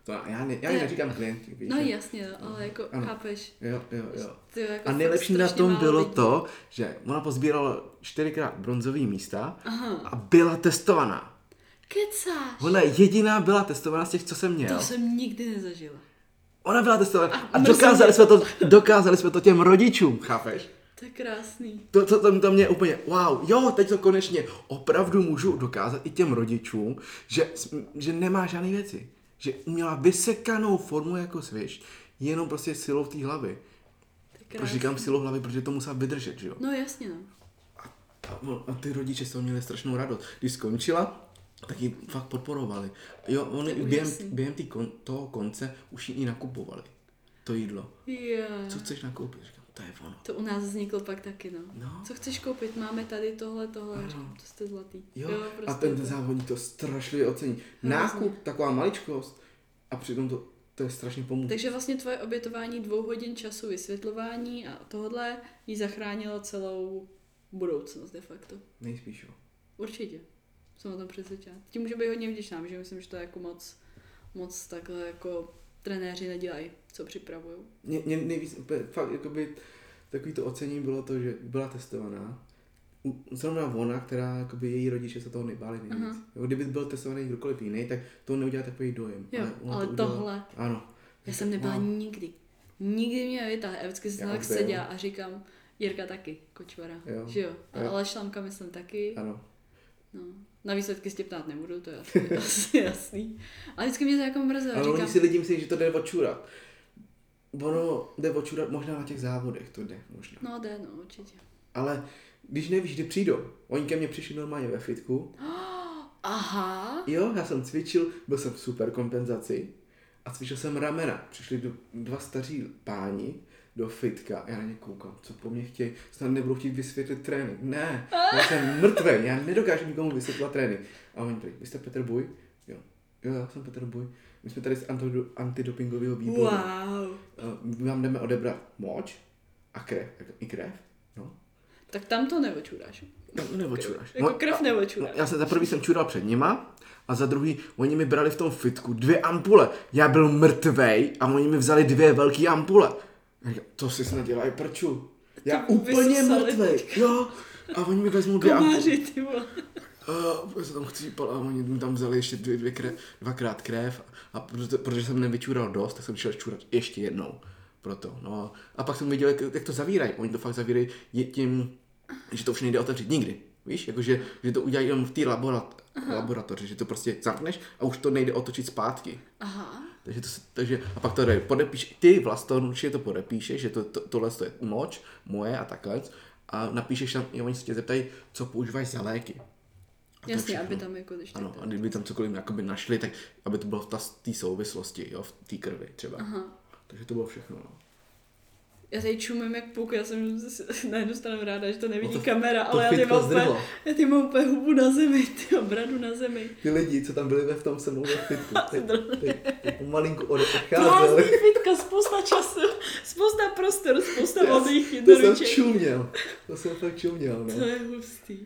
To já, ne, já ji je- neříkám klientky, víš. No jasně, no, ale jako Ano. chápeš. Jo, jo, jo. Ty jako A nejlepší na tom bylo lidí. to, že ona pozbírala čtyřikrát bronzový místa Aha, a byla testovaná. kecáš. Ona jediná byla testovaná z těch, co jsem měl. To jsem nikdy nezažila. Ona byla testovaná A a dokázali jsme, to, dokázali jsme to těm rodičům, chápeš? To je krásný. To, to, to, to mě úplně, wow, jo, teď to konečně opravdu můžu dokázat i těm rodičům, že, že nemá žádné věci. Že měla vysekanou formu jako sviš, jenom prostě silou té hlavy. Proč říkám silou hlavy, protože to musela vydržet, že jo? No jasně, no. A, a ty rodiče z toho měli strašnou radost. Když skončila, tak ji fakt podporovali. Jo, oni během, během tý kon, toho konce už ji i nakupovali. To jídlo. Yeah. Co chceš nakoupit? Říkám, to je ono. To u nás vzniklo pak taky, no. No. Co chceš koupit? Máme tady tohle, tohle. Ano. Říkám, to jste zlatý. Jo, prostě a ten to- závodník to strašlivě ocení. Nákup, taková maličkost, a přitom to to je strašně pomůže. Takže vlastně tvoje obětování dvou hodin času vysvětlování a tohle jí zachránilo celou budoucnost de facto. Nejspíš jo. Určitě. Jsem o tom přesvědčena. Tím může být hodně vděčná, že myslím, že to je jako moc, moc takhle jako trenéři nedělají, co připravují. Mě, mě nejvíc, fakt, jakoby, takový to ocenění bylo to, že byla testovaná. Zrovna ona, která, jakoby její rodiče se toho nebáli nejvíc. Jo, Kdyby byl testovaný kdokoliv jiný, tak to neudělá takový dojem. Jo, ona ale to udělala. tohle, Ano. já jsem nebyla Wow. nikdy. Nikdy mě nevytáhla. Já vždycky jsem tak seděla a říkám, Jirka taky, kočvara. Jo. Že jo? A Jo. ale šlamka myslím taky. Ano. No. Na výsledky se tě ptát nebudu, to je asi, asi jasný. Ale vždycky mě to jako mrzelo. Ale Říkám, oni si lidi myslí, že to jde očurat. Ono jde očurat možná na těch závodech, to jde možná. no jde, no určitě. Ale když nevíš, kdy přijdou, oni ke mně přišli normálně ve fitku, Aha. jo, já jsem cvičil, byl jsem v super kompenzaci a cvičil jsem ramena. Přišli dva staří páni do fitka, já na ně koukám, co po mně chtějí, snad nebudou chtít vysvětlit trénink. Ne, já jsem mrtvý, já nedokážu nikomu vysvětlovat trénink. A oni prý, vy jste Petr Buj? Jo. Jo, já jsem Petr Buj. My jsme tady z antido- antidopingového výboru. Wow. Eh, My vám jdeme odebrat moč a krev, jako i krev. No. Tak tam to neočuráš. No, neočuráš. Jako No, krev a- neočuráš. No, já jsem za prvý jsem čural před nima a za druhý oni mi brali v tom fitku dvě ampule. Já byl mrtvej a oni mi vzali dvě velké ampule. Říkám, to si snad dělají prču. Já To úplně mrtvej, jo. A oni mi vezmou dvě. Komáři, ty vole. Já se tam chcípal a oni mi tam vzali ještě dvě, dvě krev, dvakrát krev a protože, protože jsem nevyčural dost, tak jsem šel čurat ještě jednou. Proto, no. A pak jsem viděl, jak, jak to zavírají. Oni to fakt zavírají tím, že to už nejde otevřít nikdy. Víš, jakože, že to udělají jenom v té laborat, laboratoři, že to prostě zamkneš a už to nejde otočit zpátky. Aha. Takže to, takže, a pak to podepíš, ty vlastně určitě to podepíšeš, že to, to, tohle to je moč, moje a takhle. A napíšeš tam, i oni se tě zeptají, co používáš za léky. A Jasně, aby tam jako když Ano, a kdyby tam cokoliv jakoby našli, tak aby to bylo v té souvislosti, jo, v té krvi třeba. Aha. Takže to bylo všechno, no. Já tady čumím jak puk, já jsem na jednu stranu ráda, že to nevidí No to- kamera, to ale já ty mám úplně, já ty mám úplně hubu na zemi, ty bradu na zemi. Ty lidi, co tam byli ve v tom se mnou ve fitku, ty, ty, ty pomalinku fitka, spousta času, spousta prostoru, spousta volných To jsem čuměl. To jsem fakt čuměl, To no. je hustý.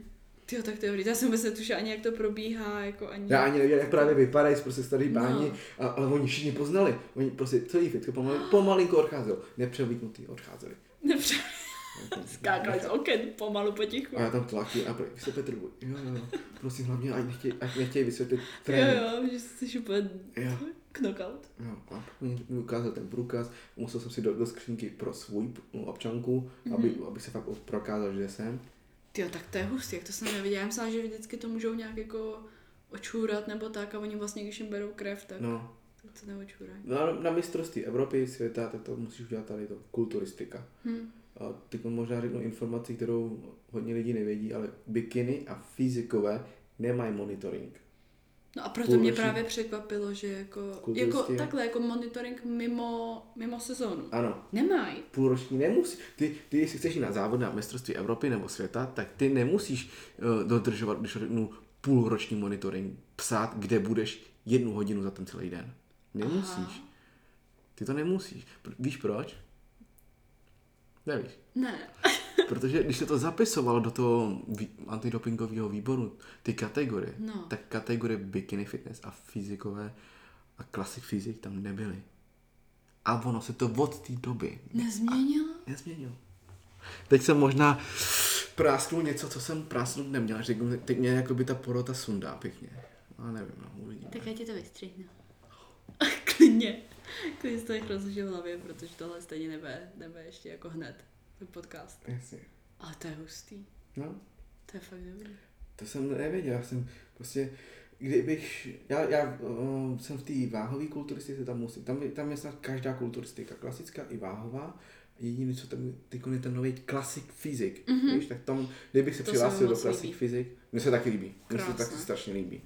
Tyjo, tak to je dobrý. Já jsem vůbec netušila ani, jak to probíhá, jako ani... Já ani nevěděl, jak právě vypadají, prostě starý No. páni, a, ale oni všichni poznali. Oni prostě celý fitko pomalinku, pomalinku odcházel. Nepřevlíknutý, odcházeli. Nepře... Skákali z oken pomalu potichu. A já tam tlaky a prý, vy jste Petr Buj. Jo, jo, jo. Prosím hlavně, ať nechtějí, ať nechtějí vysvětlit Jo, trénink. jo, že jsi úplně Jo. knockout. Jo, a oni mi ukázal ten průkaz, musel jsem si do, do skřínky pro svůj občanku, Mhm. aby, aby se fakt prokázal, že jsem. Tyjo, tak to je hustý, jak to jsem neviděla. Já myslela, že vždycky to můžou nějak jako očůrat nebo tak a oni vlastně, když jim berou krev, tak, No, to neočůrají. na, na mistrovství Evropy, světa, tak to musíš udělat tady to, kulturistika. Hm. A teď možná řeknu informaci, kterou hodně lidí nevědí, ale bikiny a fyzikové nemají monitoring. No a proto mě právě překvapilo, že jako, jako takhle, jako monitoring mimo, mimo sezónu. Ano, Nemají. půlroční nemusí. Ty, ty jestli chceš jít na závod na mistrovství Evropy nebo světa, tak ty nemusíš uh, dodržovat, když řeknu, půlroční monitoring, psát, kde budeš jednu hodinu za ten celý den. Nemusíš. Aha. Ty to nemusíš. Víš proč? Nevíš. Ne. Protože když se to zapisovalo do toho vý- antidopingového výboru, ty kategorie, No. tak kategorie bikini fitness a fyzikové a classic fyzik tam nebyly. A ono se to od té doby Nezměnila? nezměnilo. Teď jsem možná prásknul něco, co jsem prásknout neměl. Řekl, teď mě jako by ta porota sundá pěkně. A nevím, no, uvidíme. Tak já ti to vystříhnu. Klidně. Klidně to nech rozložit v hlavě, protože tohle stejně nebe, nebe ještě jako hned. Ten podcast. Jasně. Ale to je hustý. No, To je fakt dobrý. to jsem nevěděl, já jsem prostě, kdybych, já, já uh, jsem v té váhové kulturistice, tam musím, tam, tam je snad každá kulturistika, klasická i váhová, jediný, co tam teď je ten nový classic fyzik, Mhm. mm-hmm. víš, tak tam, kdybych se To přihlásil do líbí. fyzik, mně se taky líbí, mně se taky strašně líbí.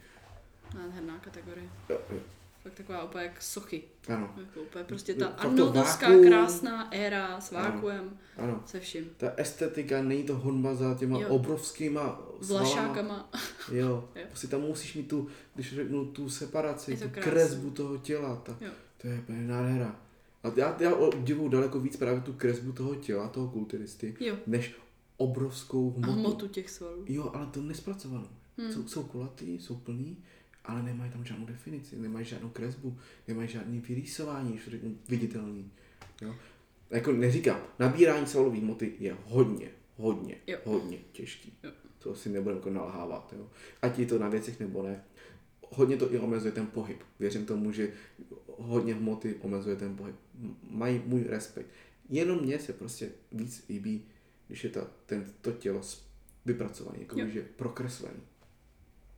Nádherná kategorie. Jo, jo. Fakt taková úplně jak sochy. Ano, Jako úplně prostě ta Arnoldovská vákuum. krásná éra s vákuem, ano. se vším. Ta estetika, není to honba za těma Jo. obrovskýma vlašákama. Jo, Jo. prostě tam musíš mít tu, když řeknu, tu separaci, tu krásný. kresbu toho těla, ta, Jo. To je úplně nádhera. A já, já obdivuju daleko víc právě tu kresbu toho těla, toho kulturisty, Jo. než obrovskou A hmotu. hmotu těch svalů. Jo, ale to nespracovanou. Hmm. Jsou, jsou kulatý, jsou plný, ale nemají tam žádnou definici, nemají žádnou kresbu, nemají žádný vyrýsování, řeknu, viditelný. Jo? Jako neříkám, nabírání svalové hmoty je hodně, hodně, Jo. hodně těžký. Jo. To si nebudeme jako nalhávat. Jo? Ať je to na věcech nebo ne. Hodně to i omezuje ten pohyb. Věřím tomu, že hodně hmoty omezuje ten pohyb. Mají můj respekt. Jenom mně se prostě víc líbí, když je ta, ten, to tělo vypracované, jako Jo. že prokreslený.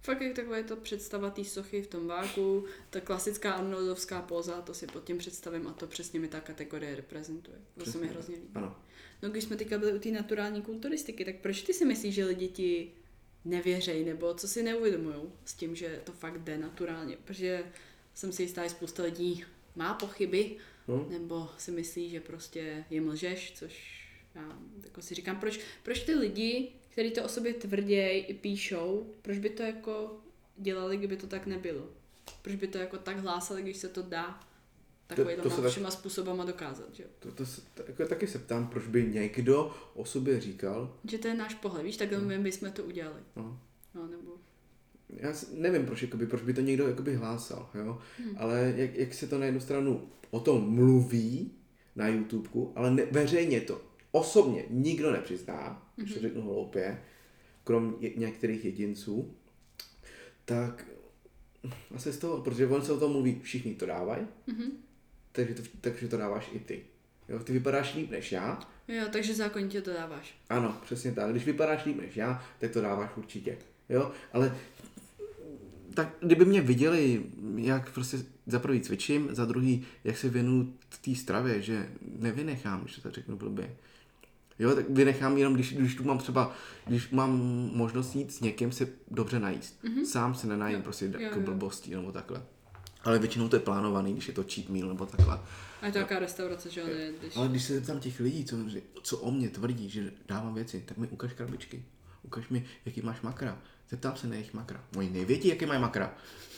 Fakt je takové to představa té sochy v tom váku, ta klasická arnoldovská póza, to si pod tím představím a to přesně mi ta kategorie reprezentuje. To se mi hrozně líbí. Ano. No když jsme teďka byli u té naturální kulturistiky, tak proč ty si myslíš, že lidi ti nevěřejí, nebo co si neuvědomují s tím, že to fakt jde naturálně? Protože jsem si jistá, že spousta lidí má pochyby, No. nebo si myslí, že prostě jim lžeš, což já jako si říkám, proč, proč ty lidi, kteří to o sobě tvrději i píšou, proč by to jako dělali, kdyby to tak nebylo? Proč by to jako tak hlásali, když se to dá takovýma to se tak- všema způsobama dokázat, že? To, to se, to, jako taky se ptám, proč by někdo o sobě říkal, Že to je náš pohled, víš, takhle my bychom to udělali. no, No, nebo... já si- nevím, proč, jakoby, proč by to někdo jakoby hlásal, jo? Hmm. ale jak, jak se to na jednu stranu o tom mluví na YouTubeku, ale ne, veřejně to osobně nikdo nepřizná, když Mhm. to řeknu hloupě, krom některých jedinců, tak asi z toho, protože on se o tom mluví, všichni to dávají, Mhm. takže to, takže to dáváš i ty. Jo, ty vypadáš líp než já, Jo, takže zákonitě to dáváš. Ano, přesně tak. Když vypadáš líp než já, tak to dáváš určitě. Jo, ale tak kdyby mě viděli, jak prostě za prvý cvičím, za druhý, jak se věnu té stravě, že nevynechám, když to tak řeknu blbě. Jo, tak vynechám jenom, když, když tu mám třeba, když mám možnost jít s někým se dobře najíst. Mm-hmm. Sám se nenajím Jo, prostě jako blbostí nebo takhle. Ale většinou to je plánovaný, když je to cheat meal nebo takhle. A je to jaká restaurace, že jo, když... Ale když se zeptám těch lidí, co, co o mě tvrdí, že dávám věci, tak mi ukaž krabičky. Ukaž mi, jaký máš makra. Zeptám se na jejich makra. Oni nevědí, jaký mají makra.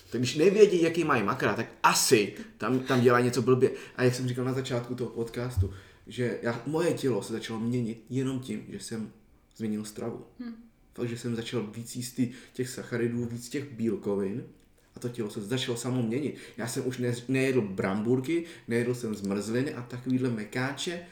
Tak když nevědí, jaký mají makra, tak asi tam, tam dělají něco blbě. A jak jsem říkal na začátku toho podcastu, že já, moje tělo se začalo měnit jenom tím, že jsem změnil stravu. Hmm. Fakt, že jsem začal víc jíst těch sacharidů, víc těch bílkovin a to tělo se začalo samo měnit. Já jsem už ne, nejedl bramburky, nejedl jsem zmrzliny a takovýhle mekáče,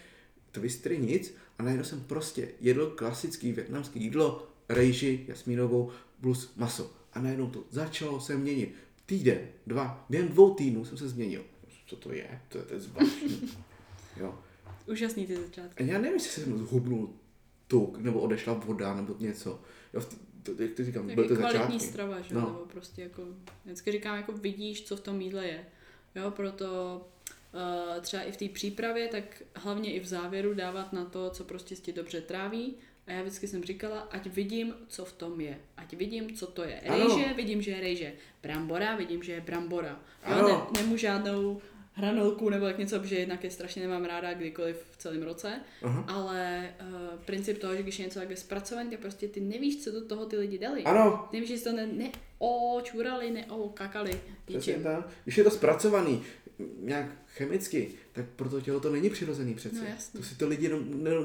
twistry, nic a najednou jsem prostě jedl klasický větnamský jídlo, rejži, jasmínovou plus maso. A najednou to začalo se měnit. Týden, dva, během dvou týdnů jsem se změnil. Co to je? To je, to je zvláštní. Jo. Úžasný ty začátky. Já nevím, jestli jsem zhubnul tuk, nebo odešla voda, nebo něco. Jo, to, jak ty říkám, byly to kvalitní začátky. strava, že jo, No. nebo prostě jako, vždycky říkám, jako vidíš, co v tom jídle je. Jo, proto uh, třeba i v té přípravě, tak hlavně i v závěru dávat na to, co prostě ti dobře tráví. A já vždycky jsem říkala, ať vidím, co v tom je. Ať vidím, co to je. Ano. Rejže, vidím, že je rejže. Brambora, vidím, že je brambora. Jo, Ano. ne, nemu žádnou hranolku nebo tak něco, protože jednak je strašně nemám ráda kdykoliv v celém roce, Aha. ale uh, princip toho, že když je něco takhle zpracované, tak prostě ty nevíš, co do toho ty lidi dali. Ano, Ty nevíš, že to ne, neočurali, neokakali ničím. tak. Když je to zpracovaný nějak chemicky, tak pro to tělo to není přirozený přece. No jasně. To si to lidi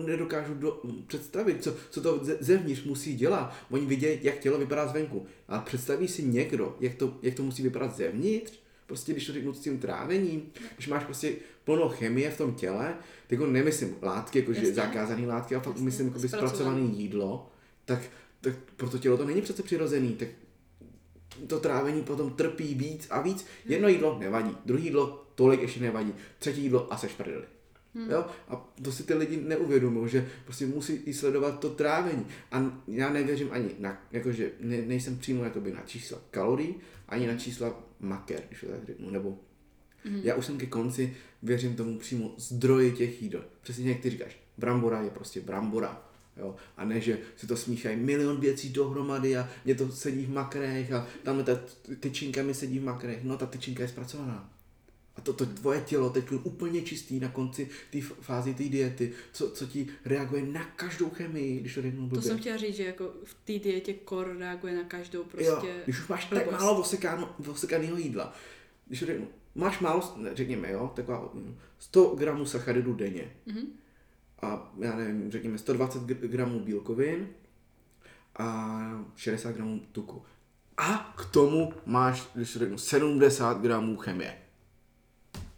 nedokážou do, představit, co, co to ze- zevnitř musí dělat. Oni vidějí, jak tělo vypadá zvenku. A představí si někdo, jak to, jak to musí vypadat zevnitř, prostě když to řeknu s tím trávením, když máš prostě plno chemie v tom těle, tak jako nemyslím látky, jakože zakázané látky, ale fakt Jasně. myslím jako Zpracovaný. zpracované jídlo, tak, tak pro to tělo to není přece přirozený, tak to trávení potom trpí víc a víc. Jedno jídlo nevadí, druhé jídlo tolik ještě nevadí, třetí jídlo a seš prdeli. Hmm. Jo? A to si ty lidi neuvědomují, že prostě musí i sledovat to trávení. A já nevěřím ani na, jakože ne, nejsem přímo jakoby na čísla kalorií, ani na čísla maker, když to tak řeknu, nebo Hmm. Já už jsem ke konci, věřím tomu přímo zdroji těch jídel. Přesně jak ty říkáš, brambora je prostě brambora. Jo? A ne, že si to smíchají milion věcí dohromady a mě to sedí v makrech a tam ta tyčinka mi sedí v makrech. No ta tyčinka je zpracovaná. To, to tvoje tělo teď je úplně čistý na konci té fázi té diety, co, co ti reaguje na každou chemii, když to řeknu To blbě. jsem chtěla říct, že jako v té dietě kor reaguje na každou Jo, prostě... když už máš tak blbost. málo osekaného jídla, když to řeknu, máš málo, řekněme, jo, taková mm, 100 gramů sacharidů denně. Mhm. A já nevím, řekněme 120 gr- gramů bílkovin a 60 gramů tuku. A k tomu máš, když to řeknu, 70 gramů chemie.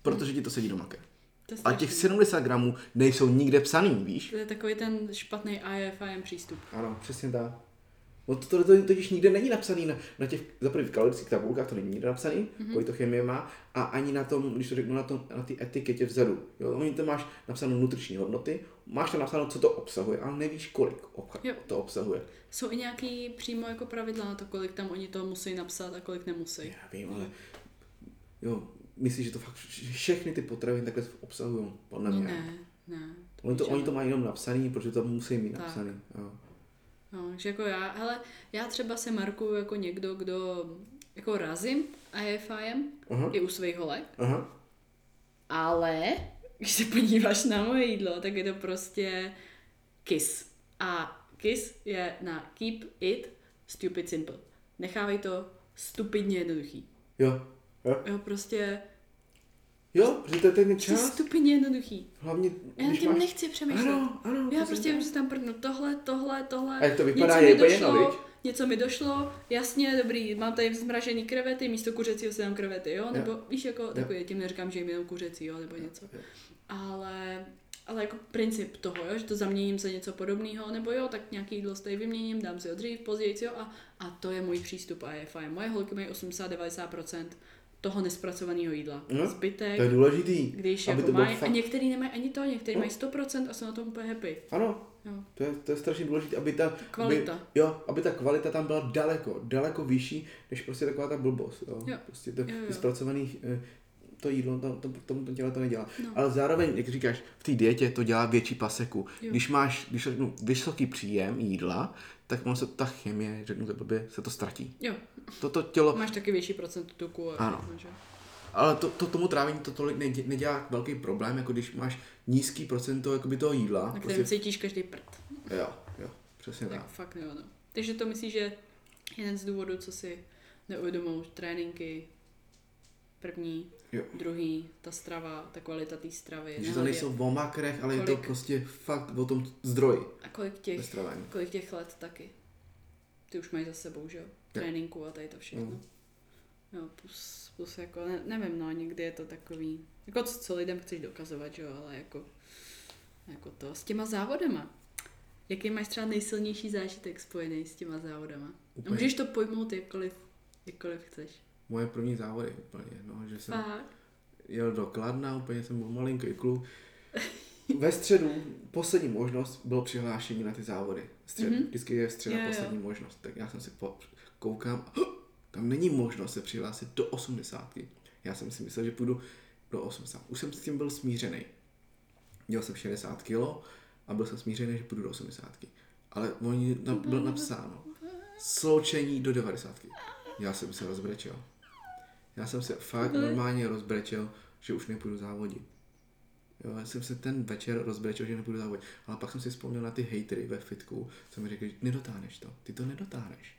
Protože ti to sedí do je A těch strašný. 70 gramů nejsou nikde psaný, víš? To je takový ten špatný IFIM přístup. Ano, přesně tak. No to, to, to totiž nikde není napsaný na, na těch, za první v kalorických tabulkách to není nikde napsaný, mm-hmm. kolik to chemie má, a ani na tom, když to řeknu, na, tom, na ty etiketě vzadu. Jo, oni tam máš napsanou nutriční hodnoty, máš tam napsáno, co to obsahuje, ale nevíš, kolik obcha- Jo. to obsahuje. Jsou i nějaký přímo jako pravidla na to, kolik tam oni to musí napsat a kolik nemusí. Já vím, ale jo, myslíš, že to fakt všechny ty potraviny takhle obsahují? Podle mě. ne, ne. Oni to, oni to mají jenom napsaný, protože to musí mít Tak. napsaný. Jo. No, že jako já, hele, já třeba se markuju jako někdo, kdo jako razím IFIM Aha, i u svých holek, aha, ale když se podíváš na moje jídlo, tak je to prostě KISS. A KISS je na Keep It Stupid Simple. Nechávej to stupidně jednoduchý. jo, jo, Jo, prostě jo, že to je ten prostě čas, stupidně jednoduchý. hlavně, Já nad tím máš... nechci přemýšlet. Ano, ano. Já prostě vím, že tam prdnu tohle, tohle, tohle. A jak to vypadá, něco je mi úplně došlo, viď? něco mi došlo, jasně, dobrý, mám tady zmražený krevety, místo kuřecího si dám krevety, jo? Nebo víš, jako takový, tím neříkám, že jim jenom kuřecí, jo, nebo něco. Jo. Ale, ale jako princip toho, jo, že to zaměním za něco podobného, nebo jo, tak nějaký jídlo tady vyměním, dám si ho dřív, později, jo, a, a to je můj přístup a je fajn. Moje holky mají 80-90% toho nespracovaného jídla. No, Zbytek, To je důležitý. když aby jako to bylo mají, a fakt- některý nemají ani to, některý No. mají 100% a jsou na tom úplně happy. Ano, Jo. to je, to je strašně důležité, aby ta... Kvalita. Aby, jo, aby ta kvalita tam byla daleko, daleko vyšší, než prostě taková ta blbost. Jo. Jo. Prostě to, Jo, jo. zpracovaný, eh, to jídlo, to, to, tomu to tělo to nedělá. No. Ale zároveň, jak říkáš, v té dietě to dělá větší paseku. Jo. Když máš když řeknu, vysoký příjem jídla, tak ono se ta chemie, řeknu to blbě, se to ztratí. Jo, Toto tělo, máš taky větší procent tuku. A Ano. že? ale to, to, tomu trávení to tolik nedě- nedělá velký problém, jako když máš nízký procento jakoby toho jídla. Na kterém cítíš každý prd. Jo, jo, přesně tak. Tak fakt jo, no. Takže to myslíš, že jeden z důvodů, co si neuvědomují, tréninky, první, Jo. druhý, ta strava, ta kvalita té stravy. Že to nejsou o makrech, ale je to Kolik- prostě fakt o tom zdroji A kolik těch, kolik těch let taky. Ty už mají za sebou, že jo? Tréninku a tady to všechno. Mm. Jo, plus, plus jako, ne, nevím, no, někdy je to takový, jako co, co lidem chceš dokazovat, že jo, ale jako, jako to, s těma závodama. Jaký máš třeba nejsilnější zážitek spojený s těma závodama? A Úplně. můžeš to pojmout jakkoliv, jakkoliv chceš. Moje první závody úplně, no, že jsem Fakt? jel do Kladna, úplně jsem byl malinký kluk. Ve středu poslední možnost bylo přihlášení na ty závody. Střed, Mhm. mm-hmm. Vždycky je středa Jo, jo. poslední možnost. Tak já jsem si po, koukám, tam není možnost se přihlásit do 80. Já jsem si myslel, že půjdu do 80. Už jsem s tím byl smířený. Měl jsem 60 kg a byl jsem smířený, že půjdu do 80. Ale oni na, bylo napsáno sloučení do 90. Já jsem se rozbrečel. Já jsem se fakt normálně rozbrečel, že už nepůjdu závodit. Jo, já jsem se ten večer rozbrečel, že nepůjdu závodit. Ale pak jsem si vzpomněl na ty hejtery ve fitku, co mi řekli, nedotáhneš to, ty to nedotáhneš.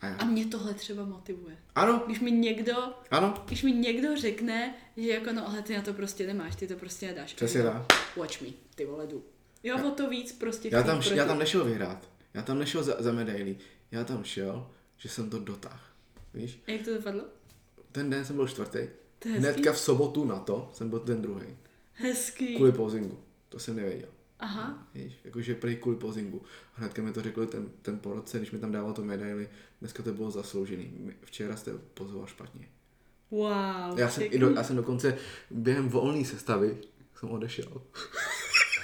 A já, A mě tohle třeba motivuje. ano, Když mi někdo, ano, když mi někdo řekne, že jako no ale ty na to prostě nemáš, ty to prostě nedáš. Přesně já, tak. Watch me, ty vole jdu. Jo, o to víc prostě Já tam, proti. já tam nešel vyhrát, já tam nešel za, za medaily, já tam šel, že jsem to dotáhl. Víš, A jak to dopadlo? Ten den jsem byl čtvrtý, To hnedka v sobotu na to jsem byl ten druhý. Hezký. Kvůli pozingu, to jsem nevěděl. Aha. Víš, jakože prý kvůli pozingu. A hnedka mi to řekli ten, ten porodce, když mi tam dával tu medaili, dneska to bylo zasloužený. Včera jste pozoval špatně. Wow. Já jsem, i do, já jsem dokonce během volné sestavy jsem odešel.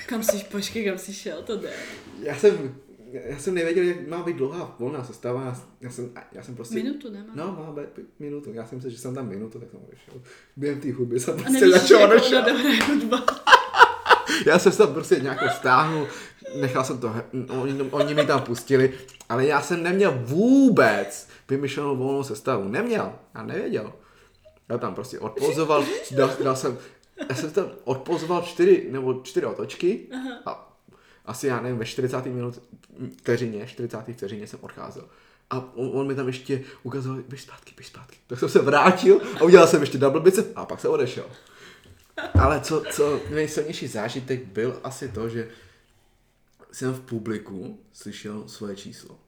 Kam jsi, počkej, kam jsi šel, to jde. Já jsem, já jsem nevěděl, jak má být dlouhá volná sestava. Já, jsem, já jsem prostě... Minutu nemá. No, má být minutu. Já jsem myslel, že jsem tam minutu, tak jsem odešel. Během té hudby jsem prostě nevíš, začal jak odešel. ona dobrá hudba. Já jsem se tam prostě nějakou stáhnul, nechal jsem to, oni, oni mi tam pustili, ale já jsem neměl vůbec vymyšlenou volnou sestavu. Neměl, já nevěděl. Já tam prostě odpozoval, dal, dal jsem, já jsem tam odpozoval čtyři, nebo čtyři otočky a asi já nevím, ve 40. minut vteřině, 40. vteřině jsem odcházel. a on, on mi tam ještě ukazoval, běž zpátky, běž zpátky. Tak jsem se vrátil a udělal jsem ještě double bicep a pak se odešel. Ale co, co nejsilnější zážitek byl asi to, že jsem v publiku slyšel svoje číslo.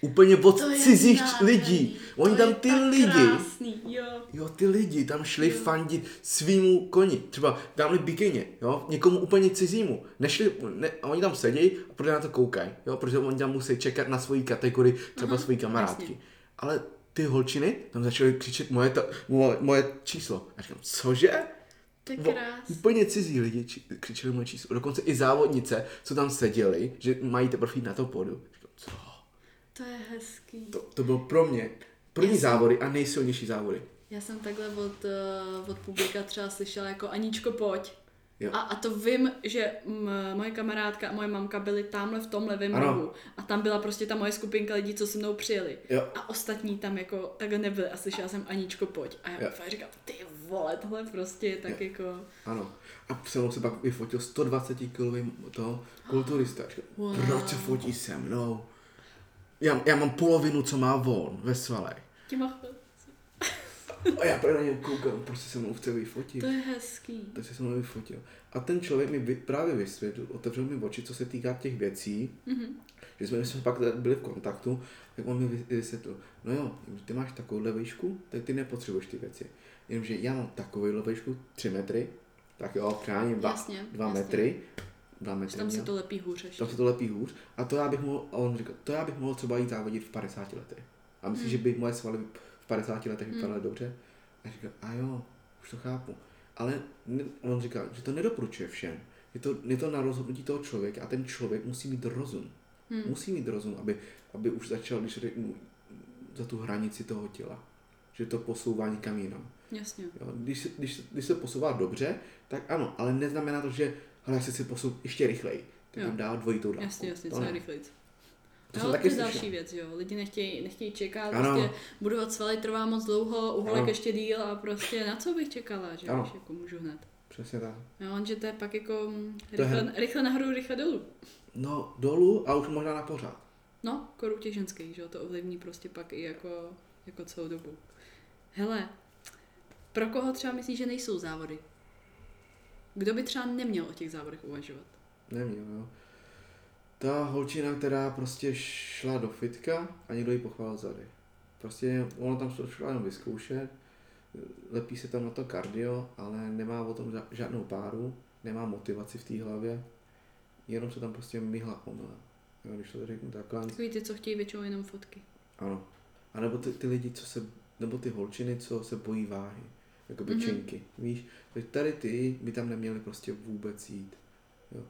Úplně od To cizích lidí. Oni To tam ty tak lidi, Krásný, jo. jo, ty lidi tam šli fandit svýmu koni. Třeba dámli bikině, jo, někomu úplně cizímu. Nešli, ne, a oni tam sedí a protože na to koukají, jo, protože oni tam musí čekat na svoji kategorii, třeba svoji kamarádky. jasně. Ale ty holčiny tam začaly křičet moje, ta, moje, moje číslo. A říkám, cože? Krásný. Úplně cizí lidi či, křičeli moje číslo. Dokonce i závodnice, co tam seděli, že mají teprve jít na to pódium. Říkám, co? To je hezký. To, to byl pro mě první jsem- závody a nejsilnější závody. Já jsem takhle od, uh, od publika třeba slyšela jako Aničko, pojď. Jo. A, a to vím, že m, moje kamarádka a moje mamka byly tamhle v tom levém rohu. A tam byla prostě ta moje skupinka lidí, co se mnou přijeli. Jo. A ostatní tam jako takhle nebyly. A slyšela jsem Aničko, pojď. A já Jo. fakt říkám, ty vole, tohle prostě je tak jako... Ano. A se mnou se pak vyfotil 120 kilový toho kulturista. Říkal, Wow. Proč se fotí se mnou? Já, já mám polovinu, co má on ve svalech. Těma A já právě na něj koukám, prostě se mnou chce vyfotit. To je hezký. Tak se se mnou vyfotil. A ten člověk mi vy, právě vysvětlil, otevřel mi oči, co se týká těch věcí, Mhm. že jsme, jsme pak byli v kontaktu, tak on mi vy- vysvětlil, no jo, ty máš takovouhle výšku, tak ty nepotřebuješ ty věci. Jenomže já mám takovouhle výšku, 3 metry, tak jo, chráním 2 Jasně, dva jasně. metry, 2 metry. Že tam se to lepí hůř ještě. tam se to lepí hůř. A to já bych mohl, a on říkal, to já bych mohl třeba jít závodit v 50 letech. A myslím, Hmm. že by moje svaly v 50 letech vypadaly dobře. A říkal, a jo, už to chápu. Ale on říkal, že to nedoporučuje všem. Je to, je to na rozhodnutí toho člověka a ten člověk musí mít rozum. Hmm. Musí mít rozum, aby, aby už začal, když řeknu, za tu hranici toho těla. Že to posouvá někam jinam. Jasně. Jo, když, když, když se posouvá dobře, tak ano, ale neznamená to, že hele, já chci se posunout ještě rychleji. Tak Jo. tam dá dvojitou dávku. Jasně, jasně, To co ne. nejrychlejc. To No, to je další věc, jo. Lidi nechtějí, nechtějí čekat, Ano. prostě budovat svaly trvá moc dlouho, uholek ještě díl a prostě na co bych čekala, že Ano. víš, jako můžu hned. Přesně tak. Jo, on, že to je pak jako To je rychle, rychle nahoru, rychle dolů. No, dolů a už možná na pořád. No, koru těch ženských, že jo, to ovlivní prostě pak i jako, jako celou dobu. Hele, pro koho třeba myslíš, že nejsou závody? Kdo by třeba neměl o těch závodech uvažovat? Neměl, jo. Ta holčina, která prostě šla do fitka a někdo ji pochválil zady. Prostě ona tam šla jenom vyzkoušet, lepí se tam na to kardio, ale nemá o tom žádnou páru, nemá motivaci v té hlavě, jenom se tam prostě myhla omylem. Jo, když to řeknu takhle. Takový ty, co chtějí většinou jenom fotky. Ano. A nebo ty, ty lidi, co se, nebo ty holčiny, co se bojí váhy, jako Mhm. byčinky, víš, takže tady ty by tam neměly prostě vůbec jít. Jo.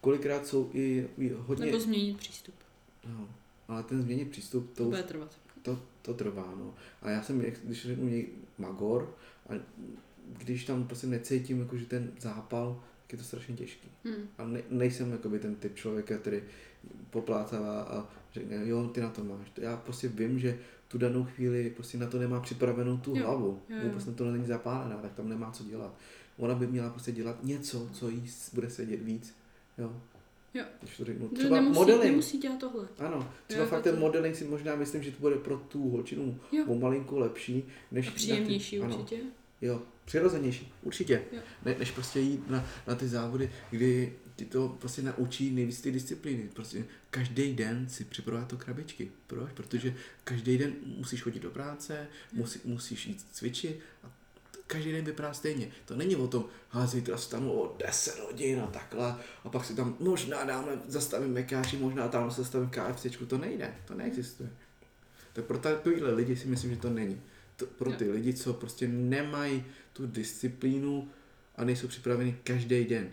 Kolikrát jsou i, i hodně, Nebo změnit přístup. no, ale ten změnit přístup, To to, bude trvat. to, to trvá, no. A já jsem, když řeknu něj magor, a když tam prostě necítím jako, že ten zápal, tak je to strašně těžký. Hmm. A ne, nejsem jakoby ten typ člověka, který poplácává a řekne, jo, ty na to máš. Já prostě vím, že tu danou chvíli prostě na to nemá připravenou tu Jo, hlavu. jo, jo. Vůbec na to není zapálená, tak tam nemá co dělat. Ona by měla prostě dělat něco, co jí bude sedět víc. Jo. Jo. Když to řeknu. Třeba nemusí, modeling. nemusí dělat tohle. Ano, třeba Jo, fakt to- ten modeling si možná myslím, že to bude pro tu holčinu Jo. o malinku lepší, než A příjemnější ty, ano, určitě. Jo, přirozenější, určitě. Jo. Ne, než prostě jít na, na ty závody, kdy ti to prostě naučí nejvíc ty disciplíny. Prostě každý den si připravovat to krabičky. Proč? Protože každý den musíš chodit do práce, musí, musíš jít cvičit a každý den vypadá stejně. To není o tom, ha, zítra stanu o 10 hodin a takhle a pak si tam možná dáme, zastavím mekáči, možná tam se zastavím KFCčku. To nejde, to neexistuje. Tak pro takovýhle lidi si myslím, že to není. To, pro ty lidi, co prostě nemají tu disciplínu a nejsou připraveni každý den.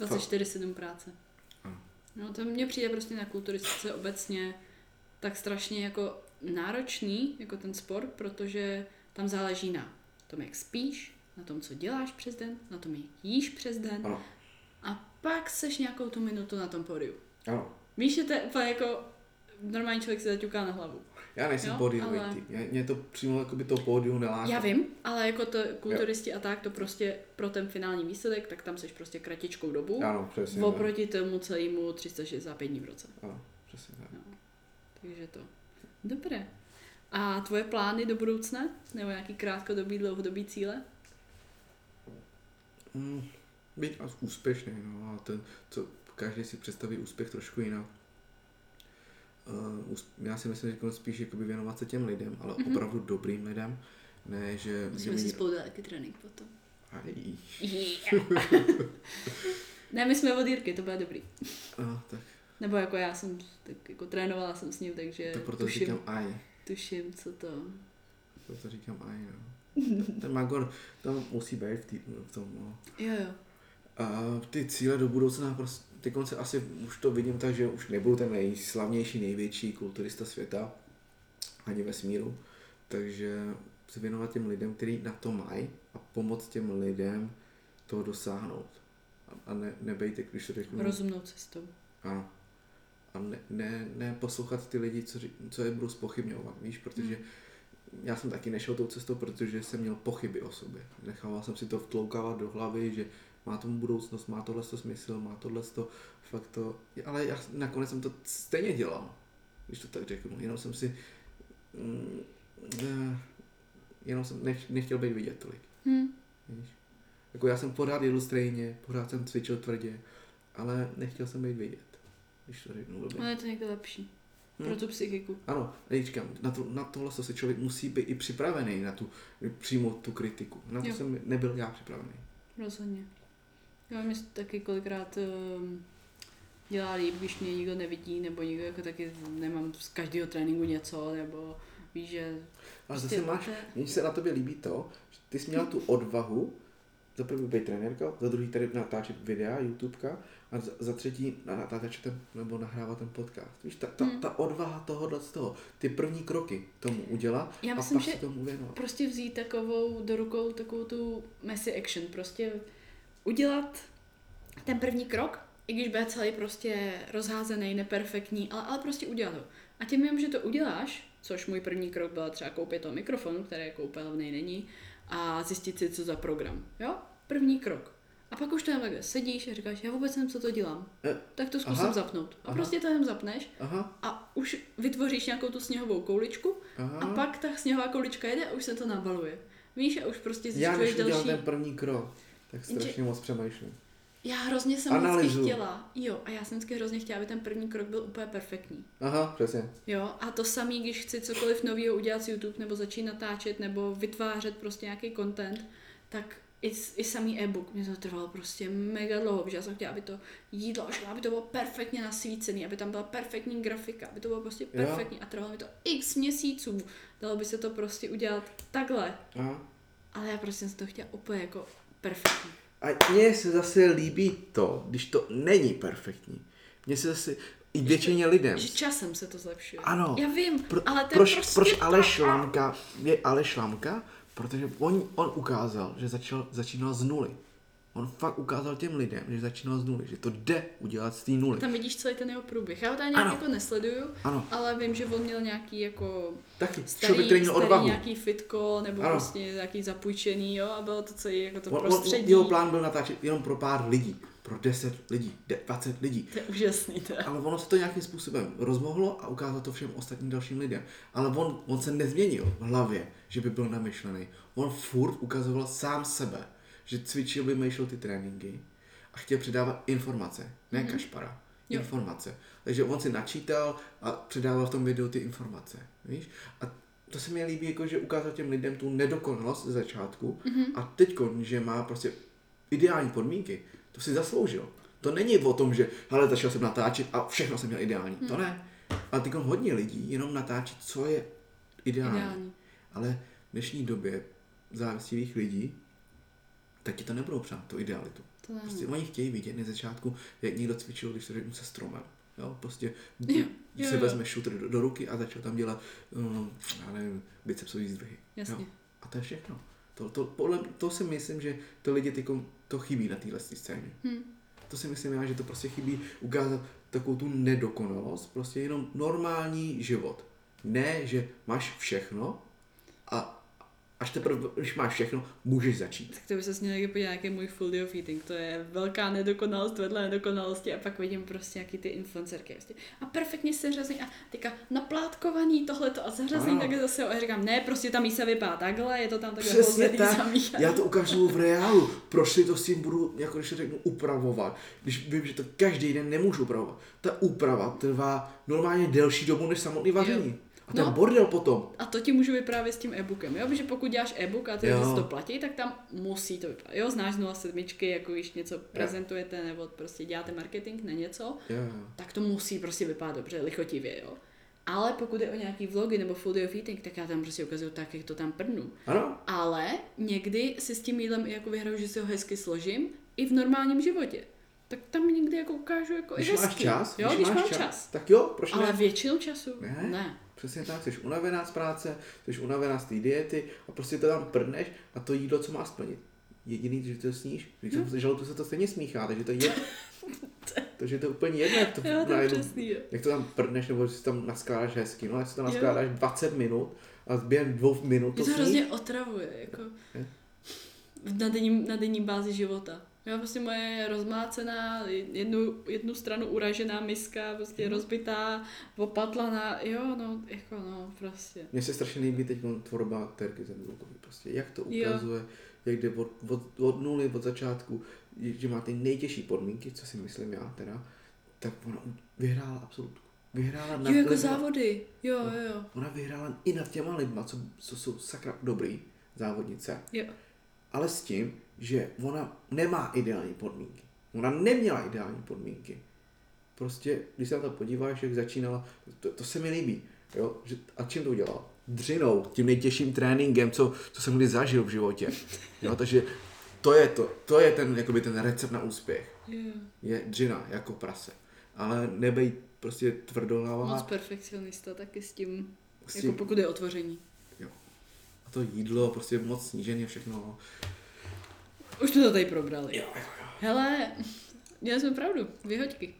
24-7 práce. No to mně přijde prostě na kulturistice obecně tak strašně jako náročný, jako ten sport, protože tam záleží na tom, jak spíš, na tom, co děláš přes den, na tom, jak jíš přes den Ano, a pak seš nějakou tu minutu na tom pódiu. ano. Víš, že to je úplně jako normální člověk si zaťuká na hlavu. Já nejsem Jo, bodyweight. ale- Mě, mě to přímo jakoby to pódium neláká. Já vím, ale jako to kulturisti a tak, to prostě pro ten finální výsledek, tak tam seš prostě kratičkou dobu. Ano, přesně. tak. Oproti tomu celému 365 dní v roce. Ano, přesně tak. No. Takže to. Dobré. A tvoje plány do budoucna? Nebo nějaký krátkodobý, dlouhodobý cíle? Mm, být úspěšný, no a ten, co každý si představí úspěch trošku jinak. Uh, já si myslím, že spíš jakoby věnovat se těm lidem, ale mm-hmm. opravdu dobrým lidem, ne, že... Musíme že si spolu dát taky trénink potom. Aj. Yeah. ne, my jsme od Jirky, to bude dobrý. No, tak. Nebo jako já jsem, tak jako trénovala jsem s ním, takže Tak proto tuším, říkám aj. tuším, co to... Proto říkám aj, no. Ten Magor tam musí být v, tý, v tom, no. Jo, jo. A ty cíle do budoucna, prostě, ty konce asi už to vidím tak, že už nebudu ten nejslavnější, největší kulturista světa, ani vesmíru, takže se věnovat těm lidem, kteří na to mají a pomoct těm lidem toho dosáhnout. A, ne, nebejte, když to řeknu. Rozumnou cestou. A, a ne, ne, ne poslouchat ty lidi, co, co je budou spochybňovat, víš, protože Hmm. já jsem taky nešel tou cestou, protože jsem měl pochyby o sobě. Nechával jsem si to vtloukávat do hlavy, že má tomu budoucnost, má tohle smysl, má tohle to, fakt to, ale já nakonec jsem to stejně dělal, když to tak řeknu, jenom jsem si, mm, jenom jsem nech, nechtěl být vidět tolik, Hm. víš. Jako já jsem pořád jedl stejně, pořád jsem cvičil tvrdě, ale nechtěl jsem být vidět, když to řeknu blbě. Ale je to někde lepší. Hm. Pro tu psychiku. Ano, já říkám, na, to, na tohle se člověk musí být i připravený na tu, přijmout tu kritiku. Na to Jo. jsem nebyl já připravený. Rozhodně. Já mi taky kolikrát um, dělá líp, když mě nikdo nevidí, nebo nikdo jako taky nemám z každého tréninku něco, nebo víš, že... Ale prostě zase máš, to je- mně se na tobě líbí to, že ty jsi měla tu odvahu, za prvý být trenérka, za druhý tady natáčet videa, YouTubeka a za, za třetí na- natáčet ten, nebo nahrávat ten podcast. Víš, ta, ta, Hmm. ta odvaha tohohle z toho, ty první kroky tomu udělat Já a myslím, pak že se tomu věnovat. prostě vzít takovou do rukou takovou tu messy action, prostě udělat ten první krok, i když bude celý prostě rozházený, neperfektní, ale, ale prostě udělat ho. A tím jenom, že to uděláš, což můj první krok byl třeba koupit toho mikrofonu, který jako úplně není, a zjistit si, co za program. Jo? První krok. A pak už tam takhle sedíš a říkáš, já vůbec nevím, co to dělám. Eh, Tak to zkusím aha, zapnout. A aha. prostě to jenom zapneš Aha, a už vytvoříš nějakou tu sněhovou kouličku aha. a pak ta sněhová koulička jede a už se to nabaluje. Víš, a už prostě já zjišťuješ než udělal další... ten první krok, tak strašně moc přemýšlím. Já hrozně jsem Analyzu. vždycky chtěla. Jo, a já jsem vždycky hrozně chtěla, aby ten první krok byl úplně perfektní. Aha, přesně. Jo, a to samý, když chci cokoliv nového udělat s YouTube, nebo začít natáčet, nebo vytvářet prostě nějaký content, tak i, i samý e-book mě to trvalo prostě mega dlouho, protože já jsem chtěla, aby to jídlo, šlo, aby to bylo perfektně nasvícený, aby tam byla perfektní grafika, aby to bylo prostě Jo. perfektní a trvalo mi to x měsíců. Dalo by se to prostě udělat takhle, Aha. ale já prostě jsem to chtěla úplně jako perfektní. A mně se zase líbí to, když to není perfektní. Mně se zase i většině lidem. Že časem se to zlepšuje. Ano. Já vím, Pro, ale to proč, je prostě... proč Aleš Lamka je Aleš Lamka? Protože on, on ukázal, že začal, začínal z nuly. On fakt ukázal těm lidem, že začínal z nuly, že to jde udělat z té nuly. Tam vidíš celý ten jeho průběh. Já ho tady nějak Ano. jako nesleduju, Ano, ale vím, že on měl nějaký jako taky. starý, Člověk, který měl starý odvahu. nějaký fitko, nebo Ano. prostě nějaký zapůjčený, jo, a bylo to celý jako to On, on, prostředí. jeho plán byl natáčet jenom pro pár lidí. Pro 10 lidí, de- 20 lidí. To je úžasný, to. Ale ono se to nějakým způsobem rozmohlo a ukázalo to všem ostatním dalším lidem. Ale on, on se nezměnil v hlavě, že by byl namyšlený. On furt ukazoval sám sebe, že cvičil, vymýšlel ty tréninky a chtěl předávat informace, ne Mhm. kašpara. Jo. Informace. Takže on si načítal a předával v tom videu ty informace. Víš? A to se mi líbí, jako, že ukázal těm lidem tu nedokonalost ze začátku Mhm. a teď, že má prostě ideální podmínky, to si zasloužil. To není o tom, že hele, začal jsem natáčet a všechno jsem měl ideální. To Hmm. ne. Ale teď hodně lidí jenom natáčí, co je ideální. Ideální. Ale v dnešní době závislých lidí taky to nebudou přát, tu idealitu. To ne. Prostě oni chtějí vidět na začátku, jak někdo cvičil, když to řeknu se stromem. Jo, prostě Jo, když jo, se jo. vezme šutr do, do, ruky a začal tam dělat, um, já nevím, bicepsový zdvihy. Jasně. Jo. A to je všechno. To, to, podle, to si myslím, že to lidi tyko, to chybí na téhle scéně. Hm. To si myslím já, že to prostě chybí ukázat takovou tu nedokonalost, prostě jenom normální život. Ne, že máš všechno a, Až teprve, když máš všechno, můžeš začít. Tak to by se měl někdy podívat, jaký můj full day of eating. To je velká nedokonalost vedle nedokonalosti a pak vidím prostě nějaký ty influencerky. Prostě. A perfektně seřazený a teďka naplátkovaný tohleto a zařazený takhle zase. A já říkám, ne, prostě ta mísa vypadá takhle, je to tam takhle Přesně tak. Já to ukážu v reálu. Proč si to s tím budu, jako když řeknu, upravovat. Když vím, že to každý den nemůžu upravovat. Ta úprava trvá normálně delší dobu než samotný vaření. Jo. A ten no, bordel potom. A to ti můžu vyprávět s tím e-bookem, jo? Protože pokud děláš e-book a ty jo. to platí, tak tam musí to vypadat. Jo, znáš 07, jako když něco prezentujete nebo prostě děláte marketing na něco, jo. tak to musí prostě vypadat dobře, lichotivě, jo. Ale pokud je o nějaký vlogy nebo day of eating, tak já tam prostě ukazuju tak, jak to tam prdnu. Ano. Ale někdy si s tím jídlem jako vyhraju, že si ho hezky složím i v normálním životě tak tam někdy jako ukážu jako když i hezky. máš čas, jo, když, když máš čas, čas. Tak jo, proč Ale ne? většinu času ne. ne. Přesně tak, jsi unavená z práce, jsi unavená z té diety a prostě to tam prdneš a to jídlo, co má splnit. Jediný, že to sníš, když no. se žaludu se to stejně smíchá, takže to je takže je to úplně jedno, jak to, jo, to jednu, přesný, jak to tam prdneš, nebo si tam naskládáš hezky, no, jak si to naskládáš jo. 20 minut a během dvou minut to, to hrozně otravuje, jako je? na denní, na denní bázi života. Jo, prostě moje rozmácená, jednu, jednu stranu uražená miska, prostě mm. rozbitá, opatlaná, jo, no, jako no, prostě. Mně se strašně líbí teď tvorba Terky Zemzulkový, prostě, jak to ukazuje, jo. jak jde od, od, od nuly, od začátku, že má ty nejtěžší podmínky, co si myslím já teda, tak ona vyhrála absolutku. Vyhrála na jo, jako lidma. závody, jo, jo, jo. Ona vyhrála i nad těma lidma, co, co jsou sakra dobrý závodnice. Jo. Ale s tím, že ona nemá ideální podmínky. Ona neměla ideální podmínky. Prostě, když se na to podíváš, jak začínala, to, to se mi líbí. Jo? Že, a čím to udělala? Dřinou, tím nejtěžším tréninkem, co, co jsem kdy zažil v životě. Jo? Takže to je, to, to je ten, jakoby ten recept na úspěch. Yeah. Je dřina, jako prase. Ale nebej prostě tvrdohlava. Moc perfekcionista taky s tím, s tím, jako pokud je otvoření. A to jídlo, prostě moc snížený všechno. Už jsme to tady probrali. Jo, jo, jo. Hele, měli jsme pravdu, vyhoďky.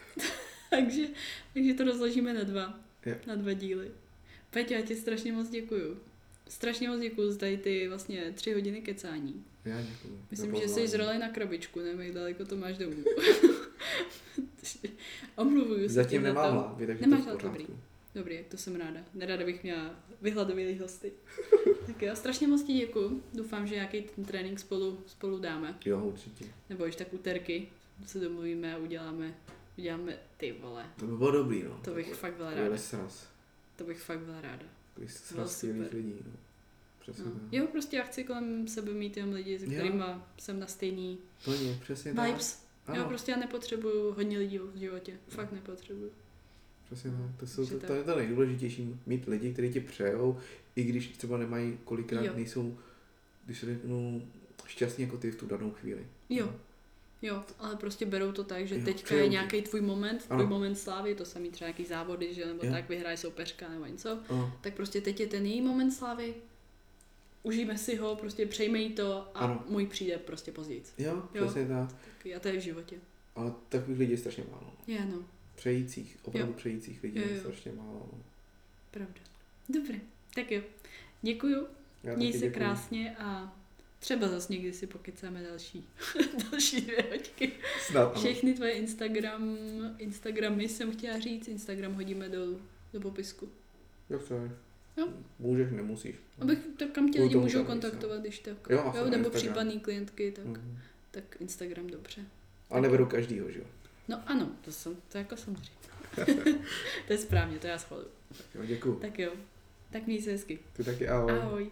takže, takže to rozložíme na dva. Jo. Na dva díly. Peťo, já ti strašně moc děkuju. Strašně moc děkuju za tady ty vlastně tři hodiny kecání. Já děkuju. Myslím, že jsi z roli na krabičku, nevím, jak daleko to máš domů. Omluvuju se Zatím nemám hlavy, takže Nemáš to dobrý. Dobrý, to jsem ráda. Nerada bych měla vyhladovělý hosty. tak jo, strašně moc ti děkuju. Doufám, že nějaký ten trénink spolu, spolu dáme. Jo, určitě. Nebo už tak úterky se domluvíme a uděláme, uděláme ty vole. To by bylo dobrý, no. To bych to fakt byla ráda. Sraz. To bych fakt byla ráda. Takový sraz lidí, no. Přesně no. Jo, prostě já chci kolem sebe mít jenom lidi, se kterými jsem na stejný Plně, přesně vibes. Tak. Jo, prostě já nepotřebuju hodně lidí v životě. Fakt nepotřebuju. Přesně tak. To, jsou, to, to, je to nejdůležitější, mít lidi, kteří ti přejou, i když třeba nemají, kolikrát jo. nejsou, když řeknu, šťastní jako ty v tu danou chvíli. Jo. No. Jo, ale prostě berou to tak, že jo, teďka je nějaký tvůj moment, tvůj ano. moment slávy, to samý třeba nějaký závody, že nebo jo. tak vyhraje soupeřka nebo něco, ano. tak prostě teď je ten její moment slávy, užijeme si ho, prostě přejmej to a ano. můj přijde prostě později. Jo, přesně jo? tak. tak. A to je v životě. Ale takových lidí je strašně málo. Je, no přejících, opravdu jo. přejících lidí je strašně málo. No. Pravda. Dobře, tak jo. Děkuju. Měj se děkuju. krásně a třeba zase někdy si pokecáme další, další dvě hoďky. Snad, Všechny tvoje Instagram, Instagramy jsem chtěla říct, Instagram hodíme do, do popisku. Jak chceš. Jo. Můžeš, nemusíš. Abych, tak kam tě lidi můžou kontaktovat, když tak. Jo, jo nebo případný klientky, tak, mm-hmm. tak Instagram dobře. A neberu každýho, že jo? No ano, to, jsem, to jako samozřejmě. to je správně, to já schvaluju. Tak jo, děkuju. Tak jo, tak měj se hezky. Ty taky ahoj. Ahoj.